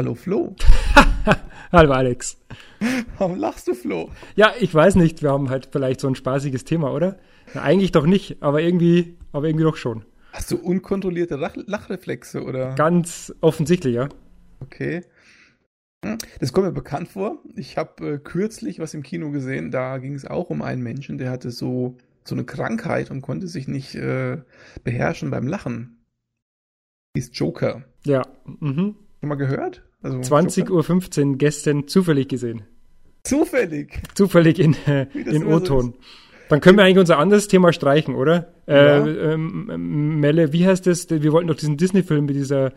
Hallo Flo. Hallo Alex. Warum lachst du, Flo? Ja, ich weiß nicht, wir haben halt vielleicht so ein spaßiges Thema, oder? Na, eigentlich doch nicht, aber irgendwie, aber irgendwie doch schon. Hast du unkontrollierte Lach Lachreflexe, oder? Ganz offensichtlich, ja. Okay. Hm, Das kommt mir bekannt vor. Ich habe äh, kürzlich was im Kino gesehen, da ging es auch um einen Menschen, der hatte so, so eine Krankheit und konnte sich nicht äh, beherrschen beim Lachen. Hieß Joker. Ja. Mhm. Schon mal gehört? Also 20.15 Uhr gestern zufällig gesehen. Zufällig. Zufällig in, äh, in immer so O-Ton. Dann können wir eigentlich unser anderes Thema streichen, oder? Ja. Äh, ähm, Melle, wie heißt das? Wir wollten doch diesen Disney-Film mit dieser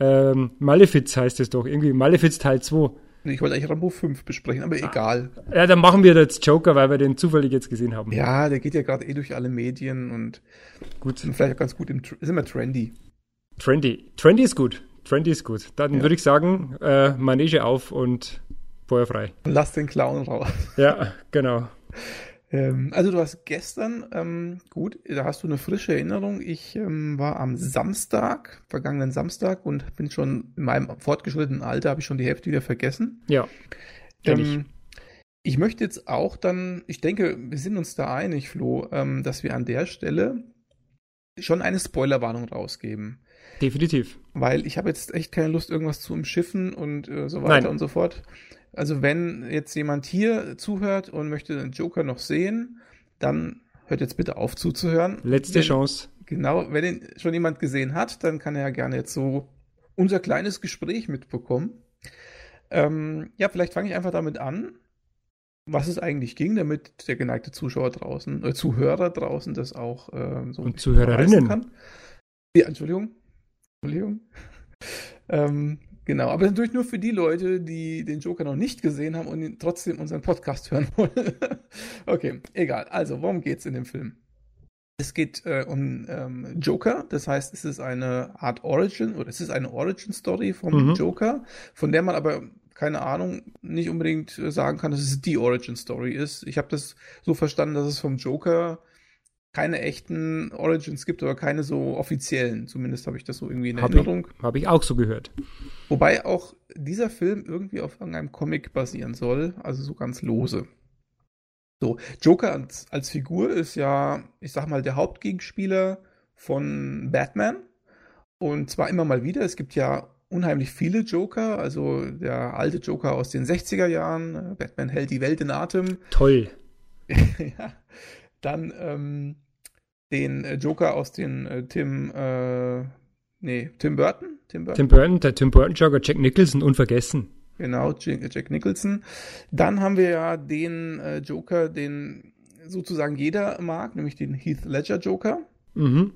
ähm, Malefiz heißt es doch. Irgendwie Malefiz Teil 2. Ich wollte eigentlich Rambo 5 besprechen, aber egal. Ja, dann machen wir jetzt Joker, weil wir den zufällig jetzt gesehen haben. Ja, der geht ja gerade eh durch alle Medien und Gut. vielleicht auch ganz gut im, ist immer trendy. Trendy. Trendy ist gut. Trendy ist gut. Dann Ja. würde ich sagen, äh, Manege auf und Feuer frei. Lass den Clown raus. Ja, genau. Ähm, also du hast gestern, ähm, gut, da hast du eine frische Erinnerung. Ich ähm, war am Samstag, vergangenen Samstag und bin schon in meinem fortgeschrittenen Alter, habe ich schon die Hälfte wieder vergessen. Ja. Kenn ich. Ähm, ich möchte jetzt auch dann, ich denke, wir sind uns da einig, Flo, ähm, dass wir an der Stelle schon eine Spoilerwarnung rausgeben. Definitiv. Weil ich habe jetzt echt keine Lust, irgendwas zu umschiffen und äh, so weiter Nein. und so fort. Also wenn jetzt jemand hier zuhört und möchte den Joker noch sehen, dann hört jetzt bitte auf zuzuhören. Letzte wenn, Chance. Genau, wenn ihn schon jemand gesehen hat, dann kann er ja gerne jetzt so unser kleines Gespräch mitbekommen. Ähm, ja, vielleicht fange ich einfach damit an, was es eigentlich ging, damit der geneigte Zuschauer draußen, äh, Zuhörer draußen das auch ähm, so Und Zuhörerinnen. kann. Ja, Entschuldigung. Entschuldigung. ähm, genau, aber natürlich nur für die Leute, die den Joker noch nicht gesehen haben und trotzdem unseren Podcast hören wollen. okay, egal. Also, worum geht's in dem Film? Es geht äh, um ähm, Joker, das heißt, es ist eine Art Origin oder es ist eine Origin Story vom Mhm. Joker, von der man aber keine Ahnung nicht unbedingt äh, sagen kann, dass es die Origin Story ist. Ich habe das so verstanden, dass es vom Joker keine echten Origins gibt oder keine so offiziellen. Zumindest habe ich das so irgendwie in Habe ich, Erinnerung. hab ich auch so gehört. Wobei auch dieser Film irgendwie auf irgendeinem Comic basieren soll, also so ganz lose. So, Joker als, als Figur ist ja, ich sag mal, der Hauptgegenspieler von Batman. Und zwar immer mal wieder. Es gibt ja unheimlich viele Joker. Also der alte Joker aus den 60er Jahren. Batman hält die Welt in Atem. Toll. ja. Dann ähm, den äh, Joker aus den äh, Tim, äh, nee, Tim Burton. Tim Burton. Tim Burton, der Tim Burton Jogger, Jack Nicholson, unvergessen. Genau, Jack, Jack Nicholson. Dann haben wir ja den äh, Joker, den sozusagen jeder mag, nämlich den Heath Ledger Joker. Mhm.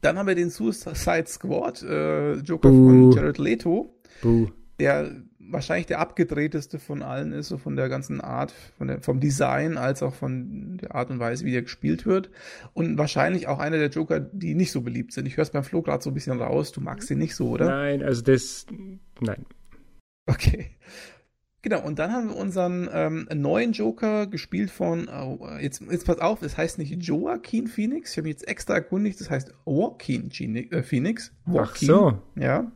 Dann haben wir den Suicide Squad äh, Joker Buh. von Jared Leto, Buh. der wahrscheinlich der abgedrehteste von allen ist, so von der ganzen Art, von der, vom Design als auch von der Art und Weise, wie der gespielt wird. Und wahrscheinlich auch einer der Joker, die nicht so beliebt sind. Ich höre es beim Flo gerade so ein bisschen raus. Du magst ihn nicht so, oder? Nein, also das. Nein. Okay. Genau, und dann haben wir unseren ähm, neuen Joker gespielt von, oh, jetzt, jetzt pass auf, es heißt nicht Joaquin Phoenix, ich habe mich jetzt extra erkundigt, das heißt Joaquin äh, Phoenix. Ach Joaquin, so. Ja.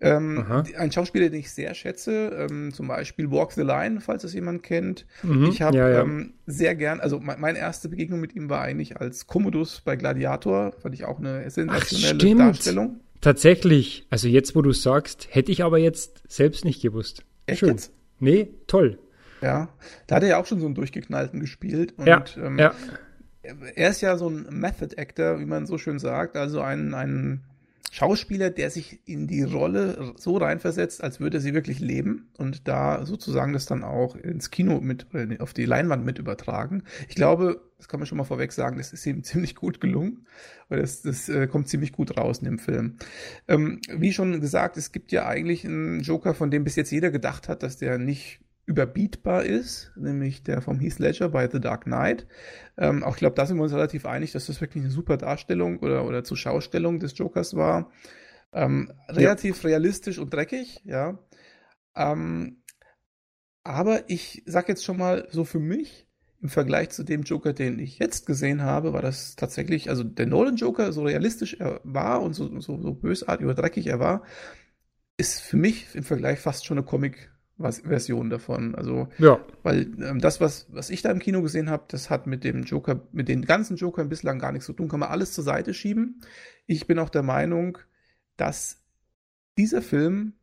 Ähm, ein Schauspieler, den ich sehr schätze, ähm, zum Beispiel Walk the Line, falls das jemand kennt. Mhm. Ich habe ja, ja. ähm, sehr gern, also me meine erste Begegnung mit ihm war eigentlich als Commodus bei Gladiator, fand ich auch eine sensationelle stimmt. Darstellung. Tatsächlich, also jetzt, wo du sagst, hätte ich aber jetzt selbst nicht gewusst. Echt Schön. jetzt? Nee, toll. Ja, da hat er ja auch schon so einen durchgeknallten gespielt. Und ja, ähm, ja. er ist ja so ein Method Actor, wie man so schön sagt, also ein, ein Schauspieler, der sich in die Rolle so reinversetzt, als würde sie wirklich leben und da sozusagen das dann auch ins Kino mit, auf die Leinwand mit übertragen. Ich glaube, das kann man schon mal vorweg sagen, das ist ihm ziemlich gut gelungen. Weil das, das äh, kommt ziemlich gut raus in dem Film. Ähm, wie schon gesagt, es gibt ja eigentlich einen Joker, von dem bis jetzt jeder gedacht hat, dass der nicht überbietbar ist, nämlich der vom Heath Ledger bei The Dark Knight. Ähm, auch ich glaube, da sind wir uns relativ einig, dass das wirklich eine super Darstellung oder, oder Zuschaustellung des Jokers war. Ähm, relativ ja. realistisch und dreckig, ja. Ähm, aber ich sag jetzt schon mal so für mich, im Vergleich zu dem Joker, den ich jetzt gesehen habe, war das tatsächlich, also der Nolan Joker, so realistisch er war und so, so, so bösartig oder dreckig er war, ist für mich im Vergleich fast schon eine Comic-Version davon. Also, Ja, weil ähm, das, was, was ich da im Kino gesehen habe, das hat mit dem Joker, mit den ganzen Jokern bislang gar nichts zu tun, kann man alles zur Seite schieben. Ich bin auch der Meinung, dass dieser Film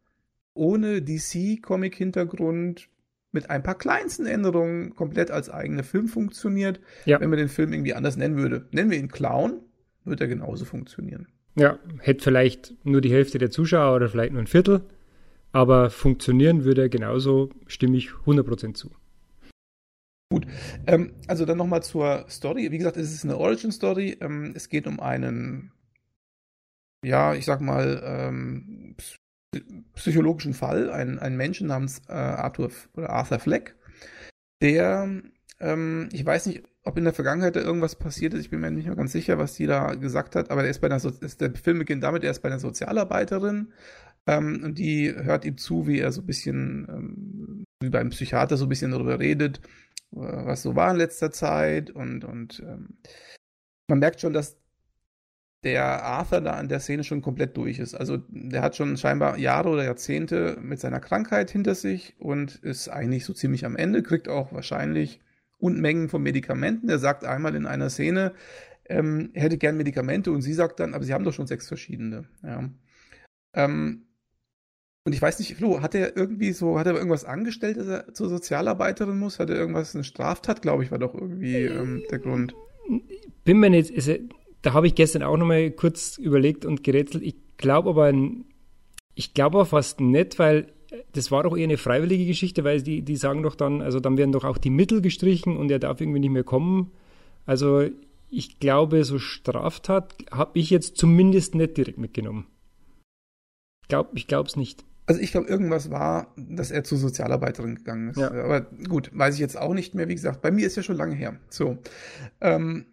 ohne DC-Comic-Hintergrund mit ein paar kleinsten Änderungen komplett als eigener Film funktioniert. Ja. Wenn man den Film irgendwie anders nennen würde. Nennen wir ihn Clown, wird er genauso funktionieren. ja, hätte vielleicht nur die Hälfte der Zuschauer oder vielleicht nur ein Viertel, aber funktionieren würde genauso, stimme ich 100% zu. Ähm, also dann nochmal zur Story. Wie gesagt, es ist eine Origin-Story. Ähm, es geht um einen, ja, ich sag mal, ähm, psy- psychologischen Fall. Ein, ein Menschen namens äh, Arthur oder Arthur Fleck, der, ähm, ich weiß nicht, ob in der Vergangenheit da irgendwas passiert ist. Ich bin mir nicht mehr ganz sicher, was die da gesagt hat. Aber er ist bei einer, so der Film beginnt damit, er ist bei einer Sozialarbeiterin. Ähm, und die hört ihm zu, wie er so ein bisschen, ähm, wie beim Psychiater so ein bisschen darüber redet, äh, was so war in letzter Zeit und, und ähm, man merkt schon, dass der Arthur da an der Szene schon komplett durch ist. Also der hat schon scheinbar Jahre oder Jahrzehnte mit seiner Krankheit hinter sich und ist eigentlich so ziemlich am Ende, kriegt auch wahrscheinlich Unmengen von Medikamenten. Er sagt einmal in einer Szene, ähm, er hätte gern Medikamente und sie sagt dann, aber sie haben doch schon sechs verschiedene. Ja. Ähm, und ich weiß nicht, Flo, hat er irgendwie so, hat er irgendwas angestellt, dass er zur Sozialarbeiterin muss? Hat er irgendwas, eine Straftat, glaube ich, war doch irgendwie ähm, der Grund. Bin mir nicht, ist, da habe ich gestern auch nochmal kurz überlegt und gerätselt. Ich glaube aber, ich glaube aber fast nicht, weil das war doch eher eine freiwillige Geschichte, weil die, die sagen doch dann, also dann werden doch auch die Mittel gestrichen und er darf irgendwie nicht mehr kommen. Also ich glaube, so Straftat habe ich jetzt zumindest nicht direkt mitgenommen. Glaub, ich glaube es nicht. Also ich glaube, irgendwas war, dass er zur Sozialarbeiterin gegangen ist. Ja. Aber gut, weiß ich jetzt auch nicht mehr. Wie gesagt, bei mir ist ja schon lange her. So. Ähm,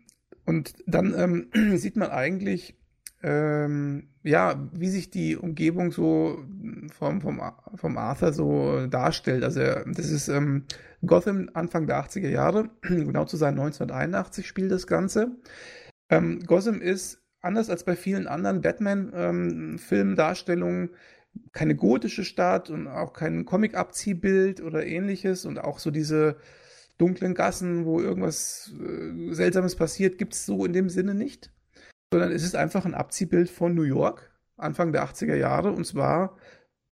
und dann ähm, sieht man eigentlich, ähm, ja, wie sich die Umgebung so vom, vom, vom Arthur so darstellt. Also das ist ähm, Gotham Anfang der 80er Jahre, genau zu sein 1981 spielt das Ganze. Ähm, Gotham ist anders als bei vielen anderen Batman-Filmdarstellungen keine gotische Stadt und auch kein Comic-Abziehbild oder ähnliches und auch so diese dunklen Gassen, wo irgendwas äh, Seltsames passiert, gibt es so in dem Sinne nicht, sondern es ist einfach ein Abziehbild von New York, Anfang der 80er Jahre und zwar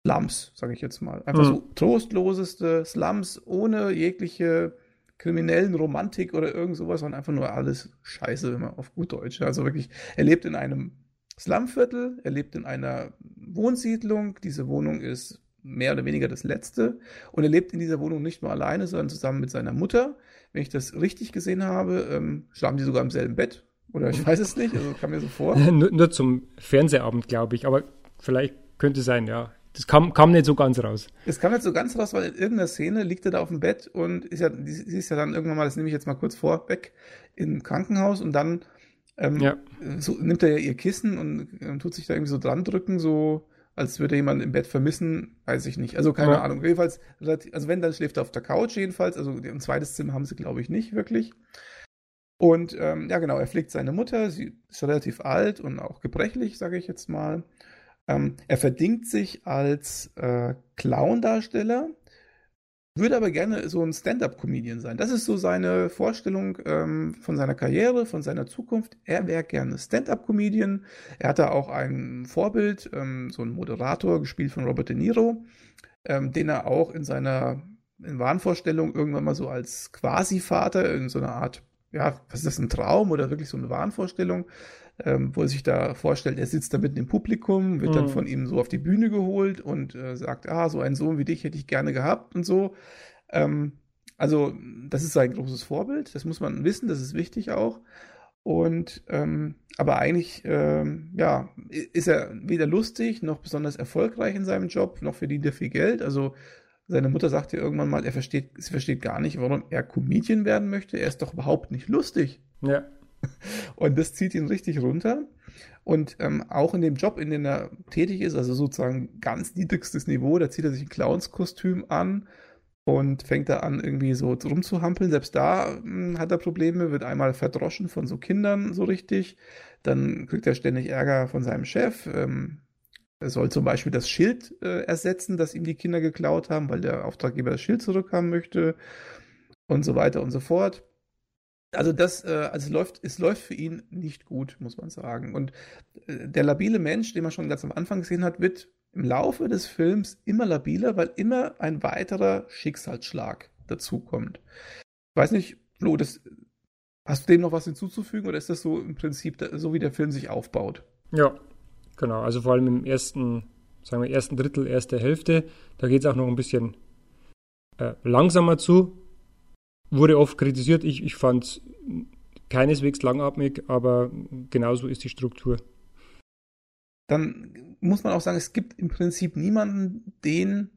Slums, sage ich jetzt mal. Einfach Mhm. so trostloseste Slums ohne jegliche kriminellen Romantik oder irgend sowas, sondern einfach nur alles Scheiße, wenn man auf gut Deutsch. Also wirklich, er lebt in einem Slumviertel, er lebt in einer Wohnsiedlung. Diese Wohnung ist mehr oder weniger das letzte. Und er lebt in dieser Wohnung nicht nur alleine, sondern zusammen mit seiner Mutter. Wenn ich das richtig gesehen habe, ähm, schlafen die sogar im selben Bett. Oder ich weiß es nicht, also kam mir so vor. nur, nur zum Fernsehabend, glaube ich, aber vielleicht könnte sein, ja. Das kam, kam nicht so ganz raus. Es kam jetzt so ganz raus, weil in irgendeiner Szene liegt er da auf dem Bett und ist ja, sie ist ja dann irgendwann mal, das nehme ich jetzt mal kurz vorweg, im Krankenhaus und dann ähm, Ja. so, nimmt er ja ihr Kissen und ähm, tut sich da irgendwie so dran drücken, so als würde jemanden im Bett vermissen, weiß ich nicht. Also keine Ja. Ahnung. Jedenfalls, also wenn, dann schläft er auf der Couch jedenfalls. Also ein zweites Zimmer haben sie, glaube ich, nicht wirklich. Und ähm, ja, genau, er pflegt seine Mutter, sie ist relativ alt und auch gebrechlich, sage ich jetzt mal. Ähm, er verdingt sich als äh, Clown-Darsteller, würde aber gerne so ein Stand-up-Comedian sein. Das ist so seine Vorstellung ähm, von seiner Karriere, von seiner Zukunft. Er wäre gerne Stand-up-Comedian. Er hatte auch ein Vorbild, ähm, so ein Moderator, gespielt von Robert De Niro, ähm, den er auch in seiner in Wahnvorstellung irgendwann mal so als Quasi-Vater in so einer Art, ja, was ist das, ein Traum oder wirklich so eine Wahnvorstellung, ähm, wo er sich da vorstellt, er sitzt da mitten im Publikum, wird dann Mhm. von ihm so auf die Bühne geholt und äh, sagt, ah, so einen Sohn wie dich hätte ich gerne gehabt und so. Ähm, also, das ist sein großes Vorbild, das muss man wissen, das ist wichtig auch. Und ähm, aber eigentlich, ähm, ja, ist er weder lustig noch besonders erfolgreich in seinem Job, noch verdient er viel Geld. Also seine Mutter sagte irgendwann mal, er versteht, sie versteht gar nicht, warum er Comedian werden möchte. Er ist doch überhaupt nicht lustig. Ja. Und das zieht ihn richtig runter. Und ähm, auch in dem Job, in dem er tätig ist, also sozusagen ganz niedrigstes Niveau, da zieht er sich ein Clownskostüm an und fängt da an, irgendwie so rumzuhampeln. Selbst da mh, hat er Probleme, wird einmal verdroschen von so Kindern so richtig. Dann kriegt er ständig Ärger von seinem Chef. Ähm, er soll zum Beispiel das Schild äh, ersetzen, das ihm die Kinder geklaut haben, weil der Auftraggeber das Schild zurückhaben möchte und so weiter und so fort. Also das, äh, also es läuft, es läuft für ihn nicht gut, muss man sagen. Und äh, der labile Mensch, den man schon ganz am Anfang gesehen hat, wird im Laufe des Films immer labiler, weil immer ein weiterer Schicksalsschlag dazukommt. Ich weiß nicht, Flo, das, hast du dem noch was hinzuzufügen oder ist das so im Prinzip so, wie der Film sich aufbaut? Ja, genau. Also vor allem im ersten, sagen wir, ersten Drittel, erste Hälfte, da geht es auch noch ein bisschen äh, langsamer zu. Wurde oft kritisiert. Ich, ich fand es keineswegs langatmig, aber genauso ist die Struktur dann muss man auch sagen, es gibt im Prinzip niemanden, den,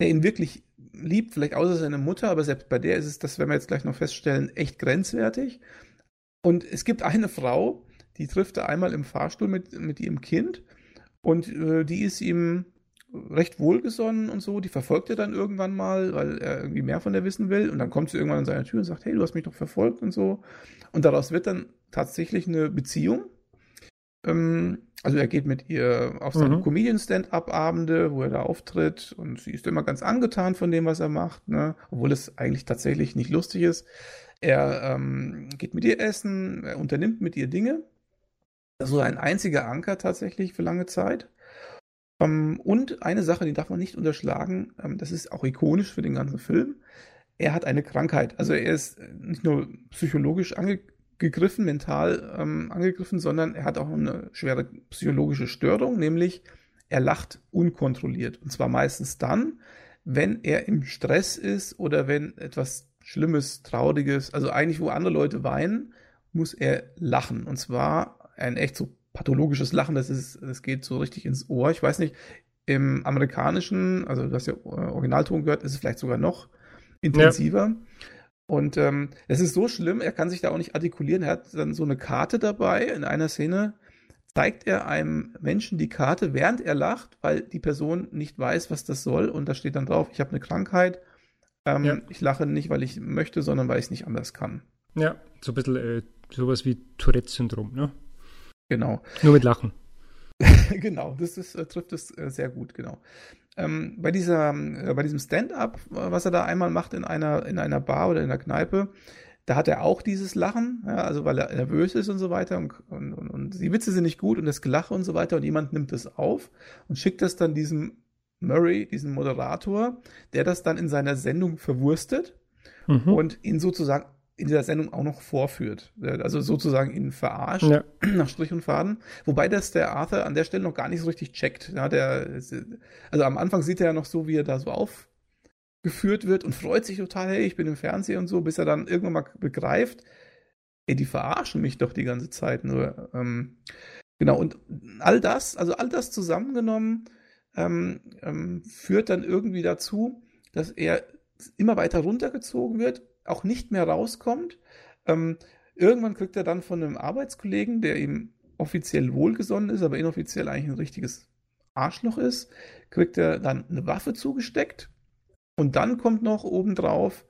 der ihn wirklich liebt, vielleicht außer seine Mutter, aber selbst bei der ist es, das werden wir jetzt gleich noch feststellen, echt grenzwertig. Und es gibt eine Frau, die trifft er einmal im Fahrstuhl mit, mit ihrem Kind und äh, die ist ihm recht wohlgesonnen und so. Die verfolgt er dann irgendwann mal, weil er irgendwie mehr von der wissen will. Und dann kommt sie irgendwann an seine Tür und sagt, hey, du hast mich doch verfolgt und so. Und daraus wird dann tatsächlich eine Beziehung. Ähm, also er geht mit ihr auf seine mhm. Comedian-Stand-Up-Abende, wo er da auftritt und sie ist immer ganz angetan von dem, was er macht, ne? obwohl es eigentlich tatsächlich nicht lustig ist. Er ähm, geht mit ihr essen, er unternimmt mit ihr Dinge. Das ist so ein einziger Anker tatsächlich für lange Zeit. Ähm, und eine Sache, die darf man nicht unterschlagen, ähm, das ist auch ikonisch für den ganzen Film. Er hat eine Krankheit. Also er ist nicht nur psychologisch angekündigt, gegriffen, mental ähm, angegriffen, sondern er hat auch eine schwere psychologische Störung, nämlich er lacht unkontrolliert. Und zwar meistens dann, wenn er im Stress ist oder wenn etwas Schlimmes, Trauriges, also eigentlich wo andere Leute weinen, muss er lachen. Und zwar ein echt so pathologisches Lachen, das ist, das geht so richtig ins Ohr. Ich weiß nicht, im amerikanischen, also du hast ja Originalton gehört, ist es vielleicht sogar noch intensiver. Ja. Und ähm, es ist so schlimm, er kann sich da auch nicht artikulieren. Er hat dann so eine Karte dabei. In einer Szene zeigt er einem Menschen die Karte, während er lacht, weil die Person nicht weiß, was das soll. Und da steht dann drauf, ich habe eine Krankheit. Ähm, ja. Ich lache nicht, weil ich möchte, sondern weil ich es nicht anders kann. Ja, so ein bisschen äh, sowas wie Tourette-Syndrom, ne? Genau. Nur mit Lachen. genau, das ist, äh, trifft es äh, sehr gut, genau. Ähm, bei, dieser, äh, bei diesem Stand-up, was er da einmal macht in einer, in einer Bar oder in einer Kneipe, da hat er auch dieses Lachen, ja, also weil er nervös ist und so weiter und, und, und, und die Witze sind nicht gut und das Gelache und so weiter und jemand nimmt es auf und schickt das dann diesem Murray, diesem Moderator, der das dann in seiner Sendung verwurstet mhm. und ihn sozusagen in dieser Sendung auch noch vorführt. Also sozusagen ihn verarscht ja. nach Strich und Faden. Wobei das der Arthur an der Stelle noch gar nicht so richtig checkt. Ja, der, also am Anfang sieht er ja noch so, wie er da so aufgeführt wird und freut sich total, hey, ich bin im Fernsehen und so, bis er dann irgendwann mal begreift, ey, die verarschen mich doch die ganze Zeit nur. Ähm, genau, und all das, also all das zusammengenommen, ähm, ähm, führt dann irgendwie dazu, dass er immer weiter runtergezogen wird auch nicht mehr rauskommt. Ähm, irgendwann kriegt er dann von einem Arbeitskollegen, der ihm offiziell wohlgesonnen ist, aber inoffiziell eigentlich ein richtiges Arschloch ist, kriegt er dann eine Waffe zugesteckt. Und dann kommt noch obendrauf,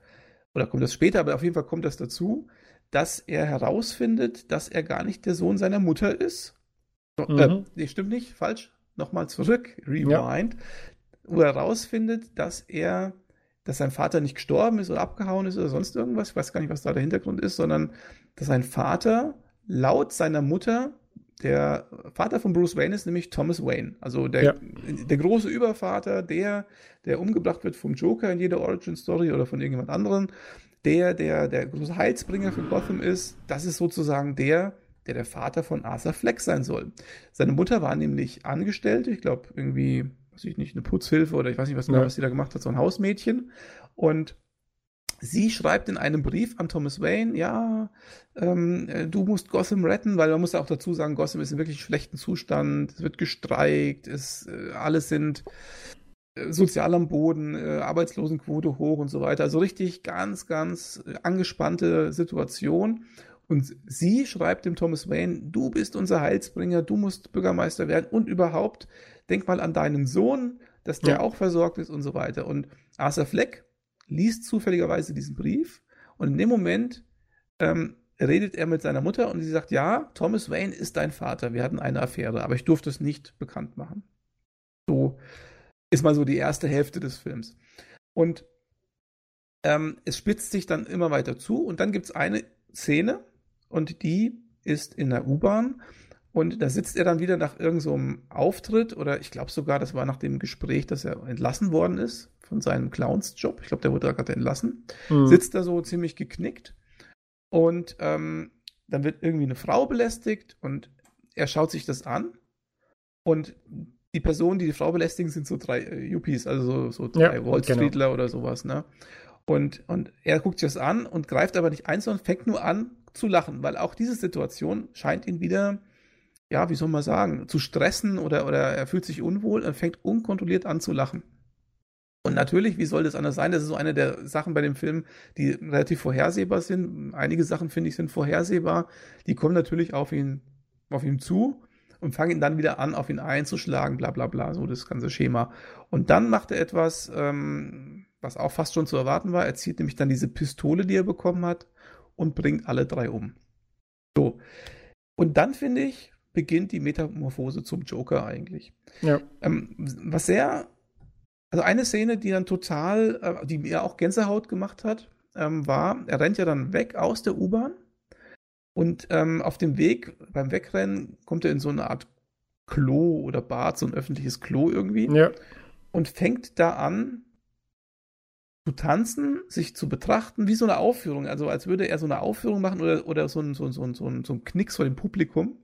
oder kommt das später, aber auf jeden Fall kommt das dazu, dass er herausfindet, dass er gar nicht der Sohn seiner Mutter ist. Äh, mhm. Äh, nee, stimmt nicht, falsch. Nochmal zurück, rewind. Ja. Wo er herausfindet, dass er dass sein Vater nicht gestorben ist oder abgehauen ist oder sonst irgendwas. Ich weiß gar nicht, was da der Hintergrund ist, sondern dass sein Vater laut seiner Mutter der Vater von Bruce Wayne ist nämlich Thomas Wayne. Also der, ja. der große Übervater, der, der umgebracht wird vom Joker in jeder Origin-Story oder von irgendjemand anderen. Der, der, der große Heilsbringer für Gotham ist, das ist sozusagen der, der der Vater von Arthur Fleck sein soll. Seine Mutter war nämlich Angestellte, ich glaube irgendwie weiß ich nicht, eine Putzhilfe oder ich weiß nicht, was, ja. was sie da gemacht hat, so ein Hausmädchen. Und sie schreibt in einem Brief an Thomas Wayne, ja, ähm, äh, du musst Gotham retten, weil man muss auch dazu sagen, Gotham ist in wirklich schlechten Zustand, es wird gestreikt, es, äh, alles sind äh, sozial am Boden, äh, Arbeitslosenquote hoch und so weiter. Also richtig ganz, ganz äh, angespannte Situation. Und sie schreibt dem Thomas Wayne, du bist unser Heilsbringer, du musst Bürgermeister werden und überhaupt, denk mal an deinen Sohn, dass der ja. auch versorgt ist und so weiter. Und Arthur Fleck liest zufälligerweise diesen Brief und in dem Moment ähm, redet er mit seiner Mutter und sie sagt, ja, Thomas Wayne ist dein Vater, wir hatten eine Affäre, aber ich durfte es nicht bekannt machen. So ist mal so die erste Hälfte des Films. Und ähm, es spitzt sich dann immer weiter zu und dann gibt es eine Szene und die ist in der U-Bahn und da sitzt er dann wieder nach irgendeinem so Auftritt oder ich glaube sogar, das war nach dem Gespräch, dass er entlassen worden ist von seinem Clowns-Job. Ich glaube, der wurde gerade entlassen. Mhm. Sitzt da so ziemlich geknickt und ähm, dann wird irgendwie eine Frau belästigt und er schaut sich das an und die Personen, die die Frau belästigen, sind so drei äh, Yuppies, also so, so drei ja, Wall genau. Streetler genau. oder sowas, ne? Und, und er guckt sich das an und greift aber nicht ein, sondern fängt nur an zu lachen, weil auch diese Situation scheint ihn wieder, ja, wie soll man sagen, zu stressen oder, oder er fühlt sich unwohl und fängt unkontrolliert an zu lachen. Und natürlich, wie soll das anders sein? Das ist so eine der Sachen bei dem Film, die relativ vorhersehbar sind. Einige Sachen, finde ich, sind vorhersehbar. Die kommen natürlich auf ihn, auf ihn zu und fangen ihn dann wieder an, auf ihn einzuschlagen, bla bla bla, so das ganze Schema. Und dann macht er etwas, ähm, was auch fast schon zu erwarten war. Er zieht nämlich dann diese Pistole, die er bekommen hat, und bringt alle drei um. So. Und dann finde ich, beginnt die Metamorphose zum Joker eigentlich. Ja. Ähm, was sehr, also eine Szene, die dann total, äh, die mir auch Gänsehaut gemacht hat, ähm, war, er rennt ja dann weg aus der U-Bahn und ähm, auf dem Weg, beim Wegrennen, kommt er in so eine Art Klo oder Bad, so ein öffentliches Klo irgendwie. Ja. Und fängt da an, zu tanzen, sich zu betrachten, wie so eine Aufführung. Also als würde er so eine Aufführung machen oder, oder so, ein, so, ein, so, ein, so, ein, so ein Knicks vor dem Publikum.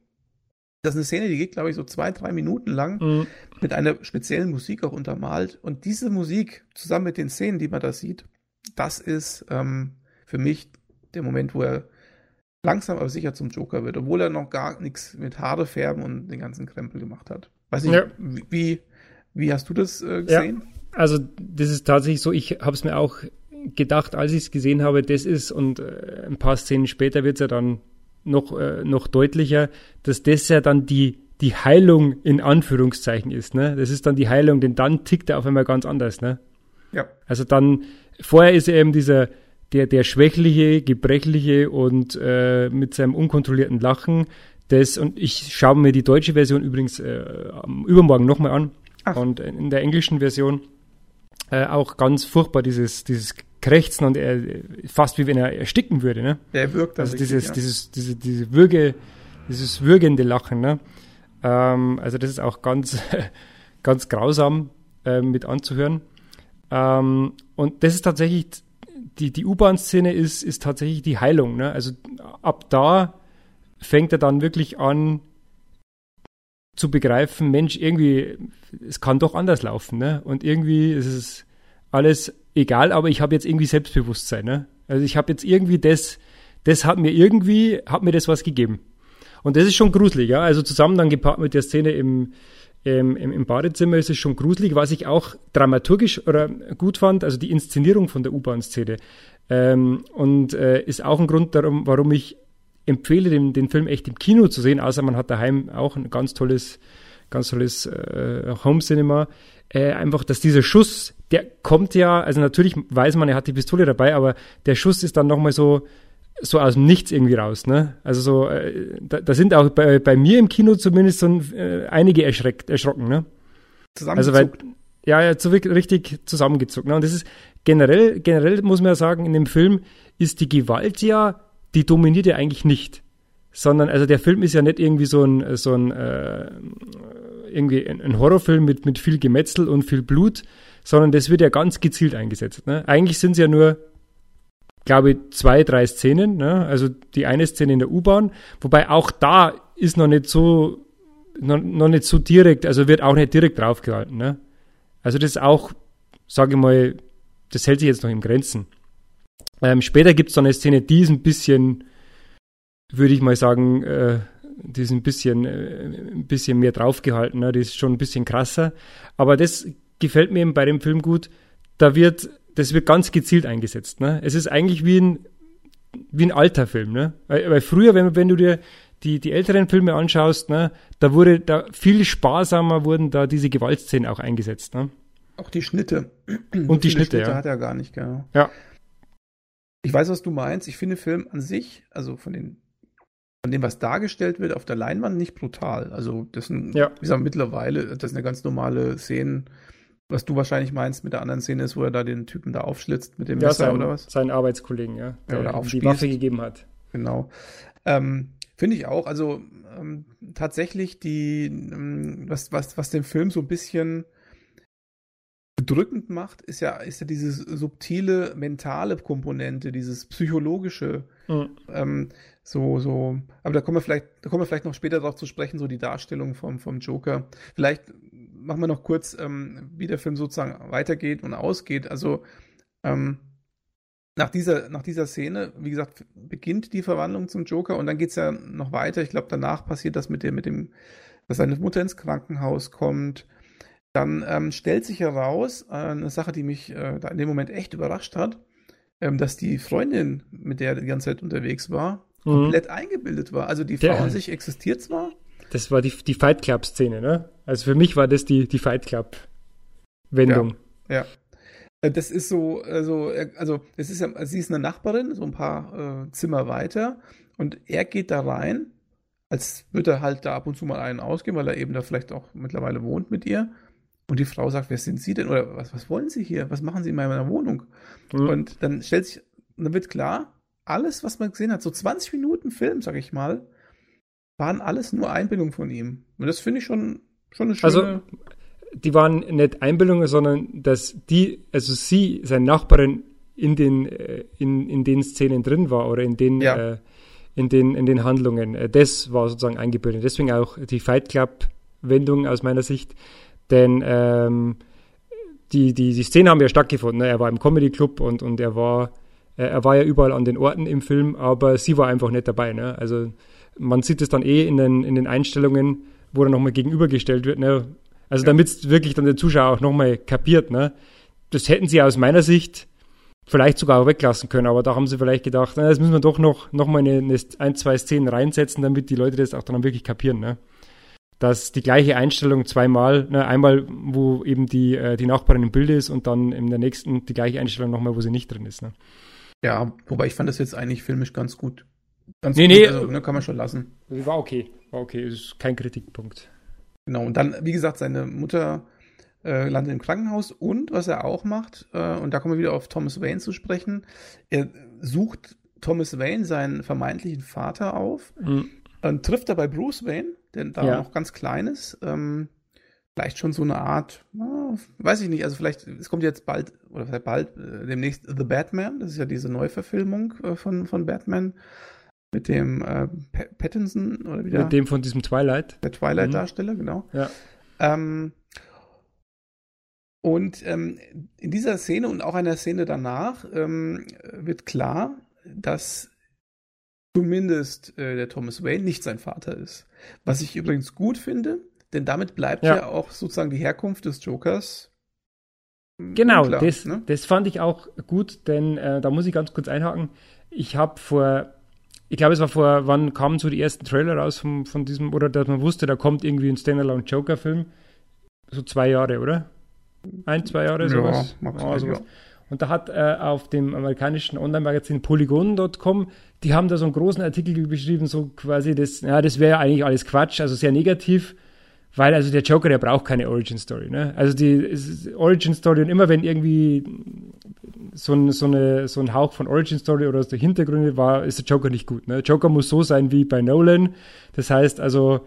Das ist eine Szene, die geht, glaube ich, so zwei, drei Minuten lang mhm. mit einer speziellen Musik auch untermalt. Und diese Musik zusammen mit den Szenen, die man da sieht, das ist ähm, für mich der Moment, wo er langsam aber sicher zum Joker wird, obwohl er noch gar nichts mit Haare färben und den ganzen Krempel gemacht hat. Weiß nicht, ja. wie, wie hast du das äh, gesehen? Ja also das ist tatsächlich so, ich habe es mir auch gedacht, als ich es gesehen habe, das ist, und äh, ein paar Szenen später wird es ja dann noch, äh, noch deutlicher, dass das ja dann die, die Heilung in Anführungszeichen ist. Ne? Das ist dann die Heilung, denn dann tickt er auf einmal ganz anders. Ne? Ja. Also dann, vorher ist er eben dieser, der, der schwächliche, gebrechliche und äh, mit seinem unkontrollierten Lachen. Das, und ich schaue mir die deutsche Version übrigens äh, übermorgen nochmal an. Ach. Und in der englischen Version äh, auch ganz furchtbar, dieses, dieses Krächzen und er fast wie wenn er ersticken würde, ne? Der wirkt dann Also dieses, ja. dieses, diese, diese Würge, dieses würgende Lachen, ne? Ähm, also das ist auch ganz, ganz grausam äh, mit anzuhören. Ähm, und das ist tatsächlich, die, die U-Bahn-Szene ist, ist tatsächlich die Heilung, ne? Also ab da fängt er dann wirklich an, zu begreifen, Mensch, irgendwie, es kann doch anders laufen, ne? Und irgendwie ist es alles egal, aber ich habe jetzt irgendwie Selbstbewusstsein, ne? Also ich habe jetzt irgendwie das, das hat mir irgendwie, hat mir das was gegeben. Und das ist schon gruselig, ja. Also zusammen dann gepaart mit der Szene im, im, im Badezimmer ist es schon gruselig, was ich auch dramaturgisch oder gut fand, also die Inszenierung von der U-Bahn-Szene. Ähm, und äh, ist auch ein Grund darum, warum ich empfehle, den, den Film echt im Kino zu sehen, außer man hat daheim auch ein ganz tolles, ganz tolles äh, Home Cinema. Äh, einfach, dass dieser Schuss, der kommt ja, also natürlich weiß man, er hat die Pistole dabei, aber der Schuss ist dann nochmal so, so aus dem Nichts irgendwie raus, ne? Also so, äh, da, da, sind auch bei, bei mir im Kino zumindest so äh, einige erschreckt, erschrocken, ne? Zusammengezuckt. Also weil, ja, ja, so richtig zusammengezuckt. Ne? Und das ist generell, generell muss man ja sagen, in dem Film ist die Gewalt ja die dominiert ja eigentlich nicht. Sondern, also der Film ist ja nicht irgendwie so ein, so ein, äh, irgendwie ein Horrorfilm mit, mit viel Gemetzel und viel Blut, sondern das wird ja ganz gezielt eingesetzt. Ne? Eigentlich sind es ja nur, glaube ich, zwei, drei Szenen. Ne? Also die eine Szene in der U-Bahn, wobei auch da ist noch nicht so, noch, noch nicht so direkt, also wird auch nicht direkt draufgehalten. Ne? Also das ist auch, sage ich mal, das hält sich jetzt noch in Grenzen. Ähm, später gibt es dann eine Szene, die ist ein bisschen, würde ich mal sagen, äh, die ist ein bisschen, äh, ein bisschen mehr draufgehalten, ne? die ist schon ein bisschen krasser. Aber das gefällt mir eben bei dem Film gut. Da wird, das wird ganz gezielt eingesetzt. Ne? Es ist eigentlich wie ein, wie ein alter Film. Ne? Weil, weil früher, wenn, wenn du dir die, die älteren Filme anschaust, ne, da wurde da viel sparsamer wurden da diese Gewaltszenen auch eingesetzt. Ne? Auch die Schnitte. Und die Schnitte, Schnitte, ja. hat er gar nicht, genau. Ja. Ich weiß, was du meinst. Ich finde Film an sich, also von den von dem, was dargestellt wird auf der Leinwand, nicht brutal. Also das sind, ja. wie gesagt, mittlerweile, das ist eine ganz normale Szene, was du wahrscheinlich meinst mit der anderen Szene ist, wo er da den Typen da aufschlitzt mit dem ja, Messer sein, oder was? Seinen Arbeitskollegen, ja. Der ja, oder die Waffe gegeben hat. Genau. Ähm, Finde ich auch. Also ähm, tatsächlich die, ähm, was, was, was den Film so ein bisschen bedrückend macht, ist ja, ist ja diese subtile mentale Komponente, dieses psychologische, mhm. ähm, so, so, aber da kommen wir vielleicht, da kommen wir vielleicht noch später darauf zu sprechen, so die Darstellung vom, vom Joker. Vielleicht machen wir noch kurz, ähm, wie der Film sozusagen weitergeht und ausgeht. Also, ähm, nach dieser, nach dieser Szene, wie gesagt, beginnt die Verwandlung zum Joker und dann geht es ja noch weiter. Ich glaube, danach passiert das mit dem, mit dem, dass seine Mutter ins Krankenhaus kommt. Dann ähm, stellt sich heraus, äh, eine Sache, die mich äh, da in dem Moment echt überrascht hat, ähm, dass die Freundin, mit der er die ganze Zeit unterwegs war, mhm. komplett eingebildet war. Also die Frau an sich existiert zwar. Das war die, die Fight Club-Szene, ne? Also für mich war das die, die Fight Club-Wendung. Ja, ja. Äh, das ist so, also, also, das ist ja, sie ist eine Nachbarin, so ein paar äh, Zimmer weiter, und er geht da rein, als würde er halt da ab und zu mal einen ausgehen, weil er eben da vielleicht auch mittlerweile wohnt mit ihr. Und die Frau sagt, wer sind Sie denn? Oder was, was wollen Sie hier? Was machen Sie in meiner Wohnung? Mhm. Und dann stellt sich, dann wird klar, alles, was man gesehen hat, so 20 Minuten Film, sag ich mal, waren alles nur Einbildung von ihm. Und das finde ich schon, schon eine also, schöne. Also, die waren nicht Einbildungen, sondern dass die, also sie, seine Nachbarin, in den, äh, in, in den Szenen drin war oder in den, ja. äh, in den, in den Handlungen. Äh, das war sozusagen eingebildet. Deswegen auch die Fight Club-Wendung aus meiner Sicht. Denn ähm, die, die, die Szenen haben ja stattgefunden. Ne? Er war im Comedy Club und, und er war äh, er war ja überall an den Orten im Film, aber sie war einfach nicht dabei. Ne? Also man sieht es dann eh in den, in den Einstellungen, wo er nochmal gegenübergestellt wird. Ne? Also ja. damit es wirklich dann der Zuschauer auch nochmal kapiert. Ne? Das hätten sie aus meiner Sicht vielleicht sogar auch weglassen können, aber da haben sie vielleicht gedacht, na, das müssen wir doch noch, noch mal eine, eine, ein, zwei Szenen reinsetzen, damit die Leute das auch dann wirklich kapieren. Ne? Dass die gleiche Einstellung zweimal, ne, einmal, wo eben die, äh, die Nachbarin im Bild ist und dann in der nächsten die gleiche Einstellung nochmal, wo sie nicht drin ist. Ne? Ja, wobei ich fand das jetzt eigentlich filmisch ganz gut. Ganz nee, gut, nee. Also, ne, kann man schon lassen. War okay, war okay, ist kein Kritikpunkt. Genau, und dann, wie gesagt, seine Mutter äh, landet im Krankenhaus und was er auch macht, äh, und da kommen wir wieder auf Thomas Wayne zu sprechen, er sucht Thomas Wayne, seinen vermeintlichen Vater, auf mhm. und trifft dabei Bruce Wayne, der da ja. noch ganz klein ist. Ähm, vielleicht schon so eine Art, oh, weiß ich nicht, also vielleicht, es kommt jetzt bald, oder vielleicht bald, äh, demnächst The Batman, das ist ja diese Neuverfilmung äh, von, von Batman mit dem äh, Pattinson oder wieder. Mit dem von diesem Twilight. Der Twilight-Darsteller, mhm. genau. Ja. Ähm, und ähm, in dieser Szene und auch einer Szene danach ähm, wird klar, dass zumindest äh, der Thomas Wayne nicht sein Vater ist. Was ich übrigens gut finde, denn damit bleibt ja, ja auch sozusagen die Herkunft des Jokers. Genau, unklar, das, ne? das fand ich auch gut, denn äh, da muss ich ganz kurz einhaken. Ich habe vor, ich glaube, es war vor, wann kamen so die ersten Trailer raus von, von diesem, oder dass man wusste, da kommt irgendwie ein Standalone Joker-Film. So zwei Jahre, oder? Ein, zwei Jahre, sowas. Ja, oh, sowas. Ja. Und da hat äh, auf dem amerikanischen Online-Magazin Polygon.com, die haben da so einen großen Artikel beschrieben, so quasi das, ja, das wäre ja eigentlich alles Quatsch, also sehr negativ weil also der Joker, der braucht keine Origin Story. Ne? Also die Origin Story und immer wenn irgendwie so ein, so, eine, so ein Hauch von Origin Story oder aus der Hintergründe war, ist der Joker nicht gut. Ne? Joker muss so sein wie bei Nolan. Das heißt also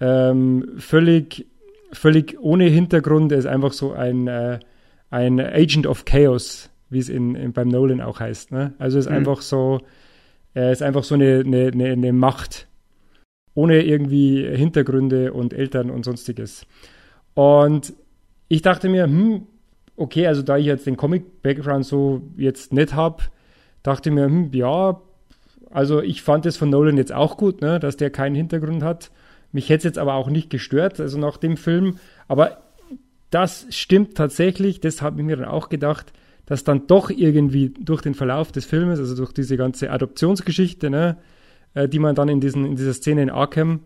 ähm, völlig, völlig ohne Hintergrund. Er ist einfach so ein, äh, ein Agent of Chaos, wie es in, in, beim Nolan auch heißt. Ne? Also ist mhm. einfach so, er ist einfach so eine, eine, eine Macht ohne irgendwie Hintergründe und Eltern und sonstiges. Und ich dachte mir, hm, okay, also da ich jetzt den Comic-Background so jetzt nicht habe, dachte mir, hm, ja, also ich fand es von Nolan jetzt auch gut, ne, dass der keinen Hintergrund hat. Mich hätte es jetzt aber auch nicht gestört, also nach dem Film. Aber das stimmt tatsächlich, das habe ich mir dann auch gedacht, dass dann doch irgendwie durch den Verlauf des Filmes, also durch diese ganze Adoptionsgeschichte, ne, äh, die man dann in, diesen, in dieser Szene in Arkham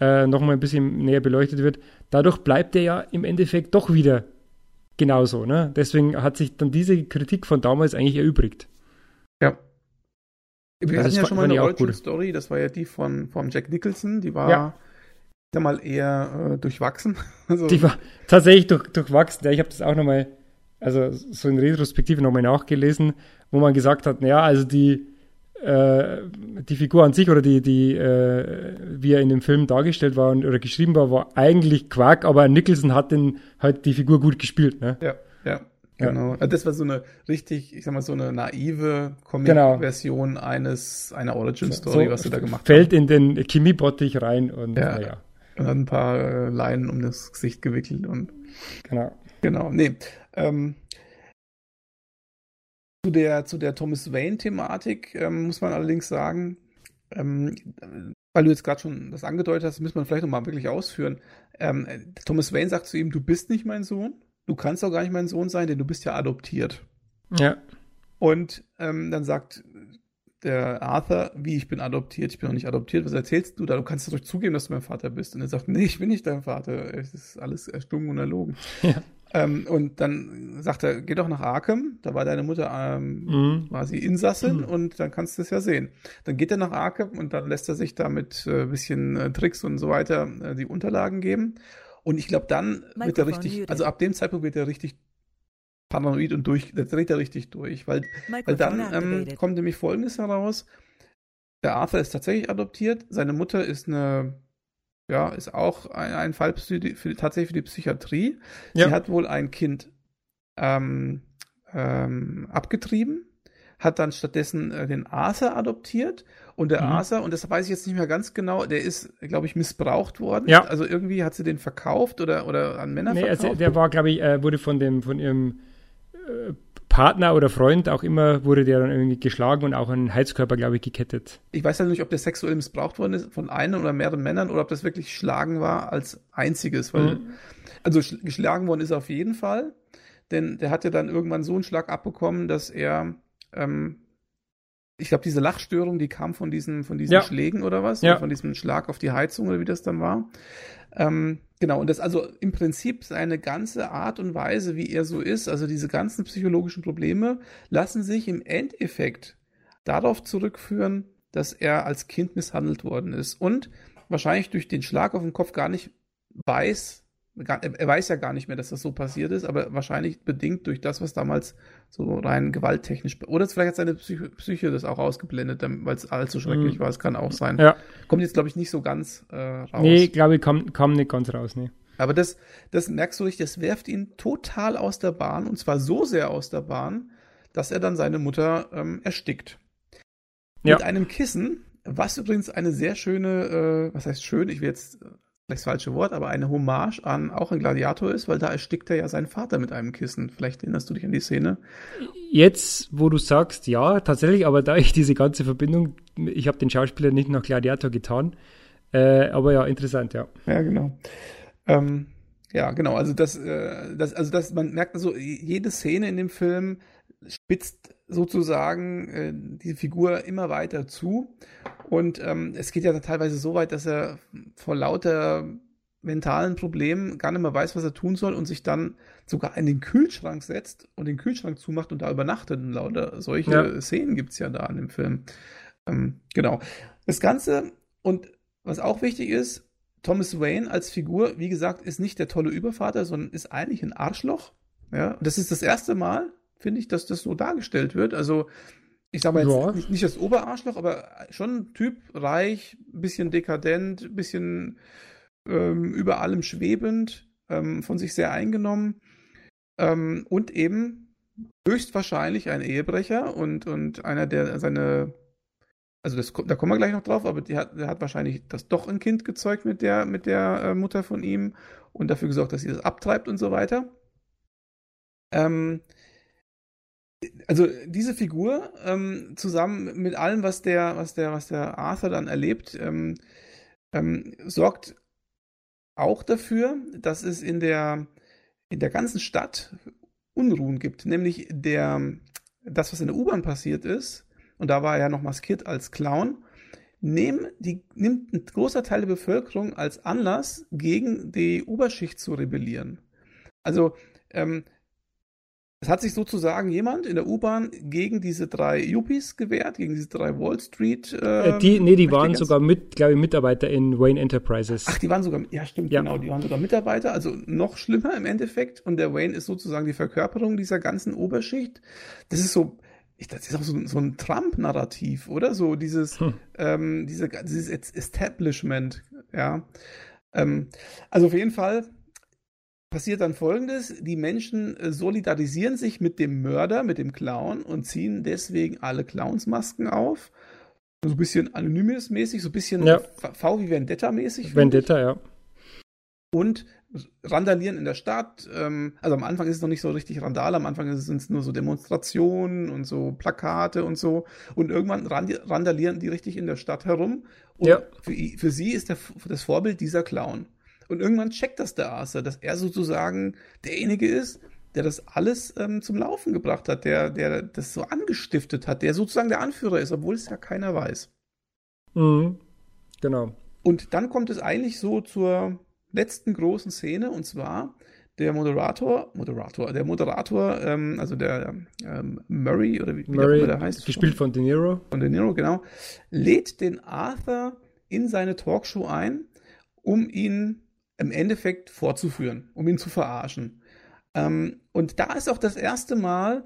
äh, nochmal ein bisschen näher beleuchtet wird, dadurch bleibt er ja im Endeffekt doch wieder genauso. Ne? Deswegen hat sich dann diese Kritik von damals eigentlich erübrigt. Ja, Wir Also hatten das ja schon mal eine ich auch Origin gut. Story, das war ja die von vom Jack Nicholson, die war Ja. ja mal eher äh, durchwachsen. Also, Die war tatsächlich durch, durchwachsen. Ja, ich habe das auch nochmal, also so in Retrospektive nochmal nachgelesen, wo man gesagt hat, naja, also die, äh, die Figur an sich oder die, die, äh, wie er in dem Film dargestellt war und, oder geschrieben war, war eigentlich Quark, aber Nicholson hat den halt die Figur gut gespielt, ne? ja, ja, genau. Also das war so eine richtig, ich sag mal, so eine naive Genau. Comic-Version eines einer Origin-Story, was sie da gemacht Fällt in den Chemiebottich rein und Ja. naja, haben. Und hat ein paar äh, Leinen um das Gesicht gewickelt und genau. Genau, nee. Ähm, zu der, zu der Thomas Wayne-Thematik ähm, muss man allerdings sagen, ähm, weil du jetzt gerade schon das angedeutet hast, müssen wir vielleicht nochmal wirklich ausführen. Ähm, äh, Thomas Wayne sagt zu ihm, du bist nicht mein Sohn, du kannst auch gar nicht mein Sohn sein, denn du bist ja adoptiert. Ja, Und ähm, dann sagt der Arthur, wie ich bin adoptiert, ich bin noch nicht adoptiert, was erzählst du da? Du kannst doch zugeben, dass du mein Vater bist. Und er sagt, nee, ich bin nicht dein Vater, es ist alles erstunken und erlogen. Ja. Ähm, und dann sagt er, geh doch nach Arkham, da war deine Mutter ähm, Mhm. quasi Insassin Mhm. und dann kannst du es ja sehen. Dann geht er nach Arkham und dann lässt er sich da mit äh, bisschen äh, Tricks und so weiter äh, die Unterlagen geben. Und ich glaube, dann wird er richtig, muted. also ab dem Zeitpunkt wird er richtig paranoid und durch, da dreht er richtig durch, weil weil dann ähm, kommt nämlich Folgendes heraus. Der Arthur ist tatsächlich adoptiert. Seine Mutter ist eine, ja, ist auch ein, ein Fall für die, für, tatsächlich für die Psychiatrie. Ja. Sie hat wohl ein Kind ähm, ähm, abgetrieben, hat dann stattdessen äh, den Arthur adoptiert. Und der Mhm. Arthur, und das weiß ich jetzt nicht mehr ganz genau, der ist, glaube ich, missbraucht worden. Ja. Also irgendwie hat sie den verkauft oder, oder an Männer Nee, verkauft. also der war, glaube ich, äh, wurde von dem, von ihrem äh, Partner oder Freund auch immer, wurde der dann irgendwie geschlagen und auch an den Heizkörper, glaube ich, gekettet. ich weiß ja nicht, ob der sexuell missbraucht worden ist von einem oder mehreren Männern oder ob das wirklich Schlagen war als einziges. Weil, Mhm. Also sch- geschlagen worden ist er auf jeden Fall, denn der hat ja dann irgendwann so einen Schlag abbekommen, dass er, ähm, ich glaube, diese Lachstörung, die kam von diesen, von diesen Ja. Schlägen oder was, Ja. oder von diesem Schlag auf die Heizung oder wie das dann war. Ähm, genau, und das also im Prinzip seine ganze Art und Weise, wie er so ist, also diese ganzen psychologischen Probleme, lassen sich im Endeffekt darauf zurückführen, dass er als Kind misshandelt worden ist und wahrscheinlich durch den Schlag auf den Kopf gar nicht weiß, er weiß ja gar nicht mehr, dass das so passiert ist, aber wahrscheinlich bedingt durch das, was damals so rein gewalttechnisch, oder vielleicht hat seine Psyche, Psyche das auch ausgeblendet, weil es allzu schrecklich Mhm. war, es kann auch sein. Ja. Kommt jetzt, glaube ich, nicht so ganz äh, raus. Nee, glaube ich, kam, kam nicht ganz raus, nee. Aber das, das merkst du richtig, das werft ihn total aus der Bahn und zwar so sehr aus der Bahn, dass er dann seine Mutter ähm, erstickt. Ja. Mit einem Kissen, was übrigens eine sehr schöne, äh, was heißt schön, ich will jetzt äh, vielleicht das falsche Wort, aber eine Hommage an auch ein Gladiator ist, weil da erstickt er ja seinen Vater mit einem Kissen. Vielleicht erinnerst du dich an die Szene. Jetzt, wo du sagst, ja, tatsächlich, aber da ich diese ganze Verbindung, ich habe den Schauspieler nicht nach Gladiator getan, äh, aber ja, interessant, ja. Ja, genau. Ähm, ja, genau. Also das, äh, das, also das, man merkt also, jede Szene in dem Film spitzt sozusagen äh, die Figur immer weiter zu. Und ähm, es geht ja teilweise so weit, dass er vor lauter mentalen Problemen gar nicht mehr weiß, was er tun soll und sich dann sogar in den Kühlschrank setzt und den Kühlschrank zumacht und da übernachtet. Und lauter solche Ja. Szenen gibt's ja da in dem Film. Ähm, genau. Das Ganze, und was auch wichtig ist, Thomas Wayne als Figur, wie gesagt, ist nicht der tolle Übervater, sondern ist eigentlich ein Arschloch. Ja, das ist das erste Mal, finde ich, dass das so dargestellt wird. Also, ich sage mal jetzt Ja. nicht, nicht das Oberarschloch, aber schon ein Typ, reich, bisschen dekadent, bisschen ähm, über allem schwebend, ähm, von sich sehr eingenommen ähm, und eben höchstwahrscheinlich ein Ehebrecher und, und einer, der seine also das, da kommen wir gleich noch drauf, aber die hat, der hat wahrscheinlich das doch ein Kind gezeugt mit der, mit der äh, Mutter von ihm und dafür gesorgt, dass sie das abtreibt und so weiter. Ähm, also diese Figur ähm, zusammen mit allem, was der, was der, was der Arthur dann erlebt, ähm, ähm, sorgt auch dafür, dass es in der, in der ganzen Stadt Unruhen gibt, nämlich der, das, was in der U-Bahn passiert ist, und da war er ja noch maskiert als Clown, nehmen die, nimmt ein großer Teil der Bevölkerung als Anlass, gegen die Oberschicht zu rebellieren. Also, ähm, es hat sich sozusagen jemand in der U-Bahn gegen diese drei Yuppies gewehrt, gegen diese drei Wall Street. Äh, die, nee, die waren sogar mit, glaube ich, Mitarbeiter in Wayne Enterprises. Ach, die waren sogar, ja, stimmt, ja. genau, die waren sogar Mitarbeiter, also noch schlimmer im Endeffekt. Und der Wayne ist sozusagen die Verkörperung dieser ganzen Oberschicht. Das ist so, ich, das ist auch so, so ein Trump-Narrativ, oder? So dieses, hm. ähm, diese, dieses Establishment, ja. Ähm, also auf jeden Fall passiert dann folgendes: Die Menschen äh, solidarisieren sich mit dem Mörder, mit dem Clown und ziehen deswegen alle Clownsmasken auf. So ein bisschen Anonymous-mäßig, so ein bisschen ja. V wie Vendetta-mäßig. Vendetta, ja. Und randalieren in der Stadt. Ähm, also am Anfang ist es noch nicht so richtig Randal, am Anfang sind es nur so Demonstrationen und so Plakate und so. Und irgendwann randalieren die richtig in der Stadt herum. Und ja. für, für sie ist der, das Vorbild dieser Clown. Und irgendwann checkt das der Arthur, dass er sozusagen derjenige ist, der das alles ähm, zum Laufen gebracht hat, der, der das so angestiftet hat, der sozusagen der Anführer ist, obwohl es ja keiner weiß. Mhm. Genau. Und dann kommt es eigentlich so zur letzten großen Szene, und zwar der Moderator, Moderator, der Moderator, ähm, also der ähm, Murray oder wie, Murray, wie der heißt. Gespielt von De Niro. Von De Niro, genau. Lädt den Arthur in seine Talkshow ein, um ihn im Endeffekt vorzuführen, um ihn zu verarschen. Ähm, und da ist auch das erste Mal,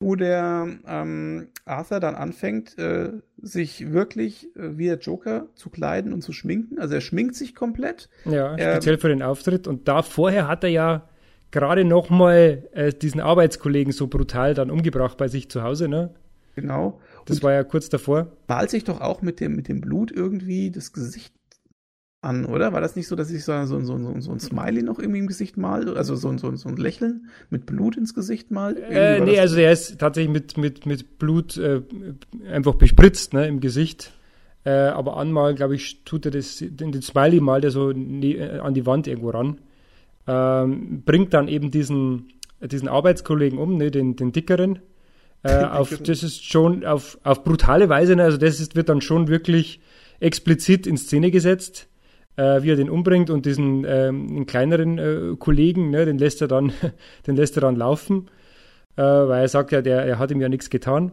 wo der ähm, Arthur dann anfängt, äh, sich wirklich äh, wie der Joker zu kleiden und zu schminken. Also er schminkt sich komplett. Ja, speziell für den Auftritt. Und da vorher hat er ja gerade noch mal äh, diesen Arbeitskollegen so brutal dann umgebracht bei sich zu Hause, ne? Genau. Das und war ja kurz davor. Malt sich doch auch mit dem, mit dem Blut irgendwie das Gesicht an, oder? War das nicht so, dass ich so, so, so, so, so ein Smiley noch irgendwie im Gesicht mal, also so, so, so ein Lächeln mit Blut ins Gesicht mal? Äh, nee, also er ist tatsächlich mit, mit, mit Blut äh, einfach bespritzt ne, im Gesicht. Äh, aber anmal, glaube ich, tut er das, den, den Smiley mal der so nie, äh, an die Wand irgendwo ran. Ähm, bringt dann eben diesen, diesen Arbeitskollegen um, ne, den, den dickeren. Äh, auf, das ist schon auf, auf brutale Weise, ne, also das ist, wird dann schon wirklich explizit in Szene gesetzt äh, wie er den umbringt und diesen ähm, kleineren äh, Kollegen, ne, den lässt er dann, den lässt er dann laufen, äh, weil er sagt ja, der, er hat ihm ja nichts getan.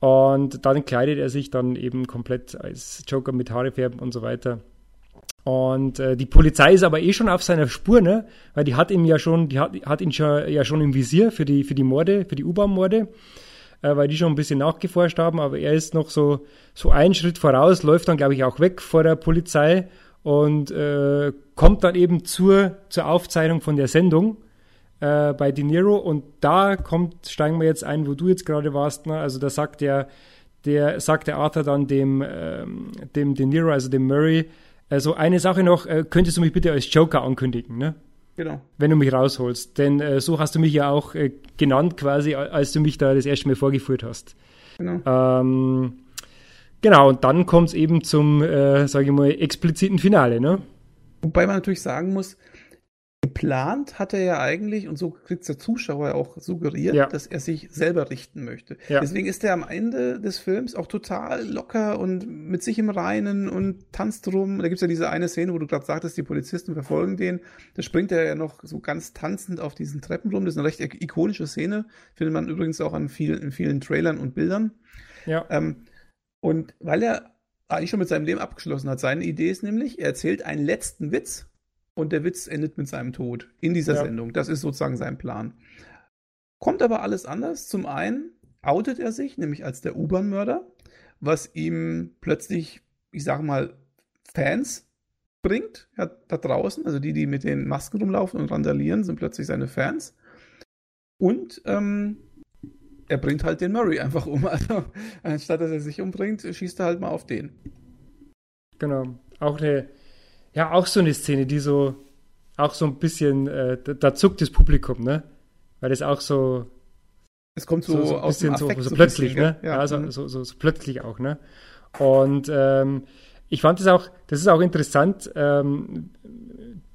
Und dann kleidet er sich dann eben komplett als Joker mit Haare färben und so weiter. Und äh, die Polizei ist aber eh schon auf seiner Spur, ne? Weil die hat ihn ja schon, die hat, hat ihn schon, ja schon im Visier für die, für die Morde, für die U-Bahn-Morde, äh, weil die schon ein bisschen nachgeforscht haben, aber er ist noch so, so einen Schritt voraus, läuft dann, glaube ich, auch weg vor der Polizei und äh, kommt dann eben zur, zur Aufzeichnung von der Sendung äh, bei De Niro und da kommt, steigen wir jetzt ein, wo du jetzt gerade warst, ne? also da sagt der, der sagt der Arthur dann dem, ähm, dem De Niro, also dem Murray, also eine Sache noch, äh, könntest du mich bitte als Joker ankündigen, ne? Genau. Wenn du mich rausholst. Denn äh, so hast du mich ja auch äh, genannt, quasi, als du mich da das erste Mal vorgeführt hast. Genau. Ähm, Genau, und dann kommt es eben zum, äh, sage ich mal, expliziten Finale, ne? Wobei man natürlich sagen muss, geplant hat er ja eigentlich, und so kriegt der Zuschauer auch suggeriert, ja. dass er sich selber richten möchte. Ja. Deswegen ist er am Ende des Films auch total locker und mit sich im Reinen und tanzt rum. Da gibt's ja diese eine Szene, wo du gerade sagtest, die Polizisten verfolgen den. Da springt er ja noch so ganz tanzend auf diesen Treppen rum. Das ist eine recht ikonische Szene. Findet man übrigens auch an vielen, in vielen Trailern und Bildern. Ja. Ähm, und weil er eigentlich schon mit seinem Leben abgeschlossen hat, seine Idee ist nämlich, er erzählt einen letzten Witz und der Witz endet mit seinem Tod in dieser ja. Sendung. Das ist sozusagen sein Plan. Kommt aber alles anders. Zum einen outet er sich, nämlich als der U-Bahn-Mörder, was ihm plötzlich, ich sage mal, Fans bringt, ja, da draußen. Also die, die mit den Masken rumlaufen und randalieren, sind plötzlich seine Fans. Und ähm, er bringt halt den Murray einfach um. Also anstatt dass er sich umbringt, schießt er halt mal auf den. Genau. Auch eine, ja, auch so eine Szene, die so, auch so ein bisschen, äh, da, da, zuckt das Publikum, ne? Weil das auch so. Es kommt so, so, so aus dem Affekt, so, so plötzlich, bisschen, ne? Ja, ja also, so, so, so, plötzlich auch, ne? Und ähm, ich fand es auch, das ist auch interessant, ähm,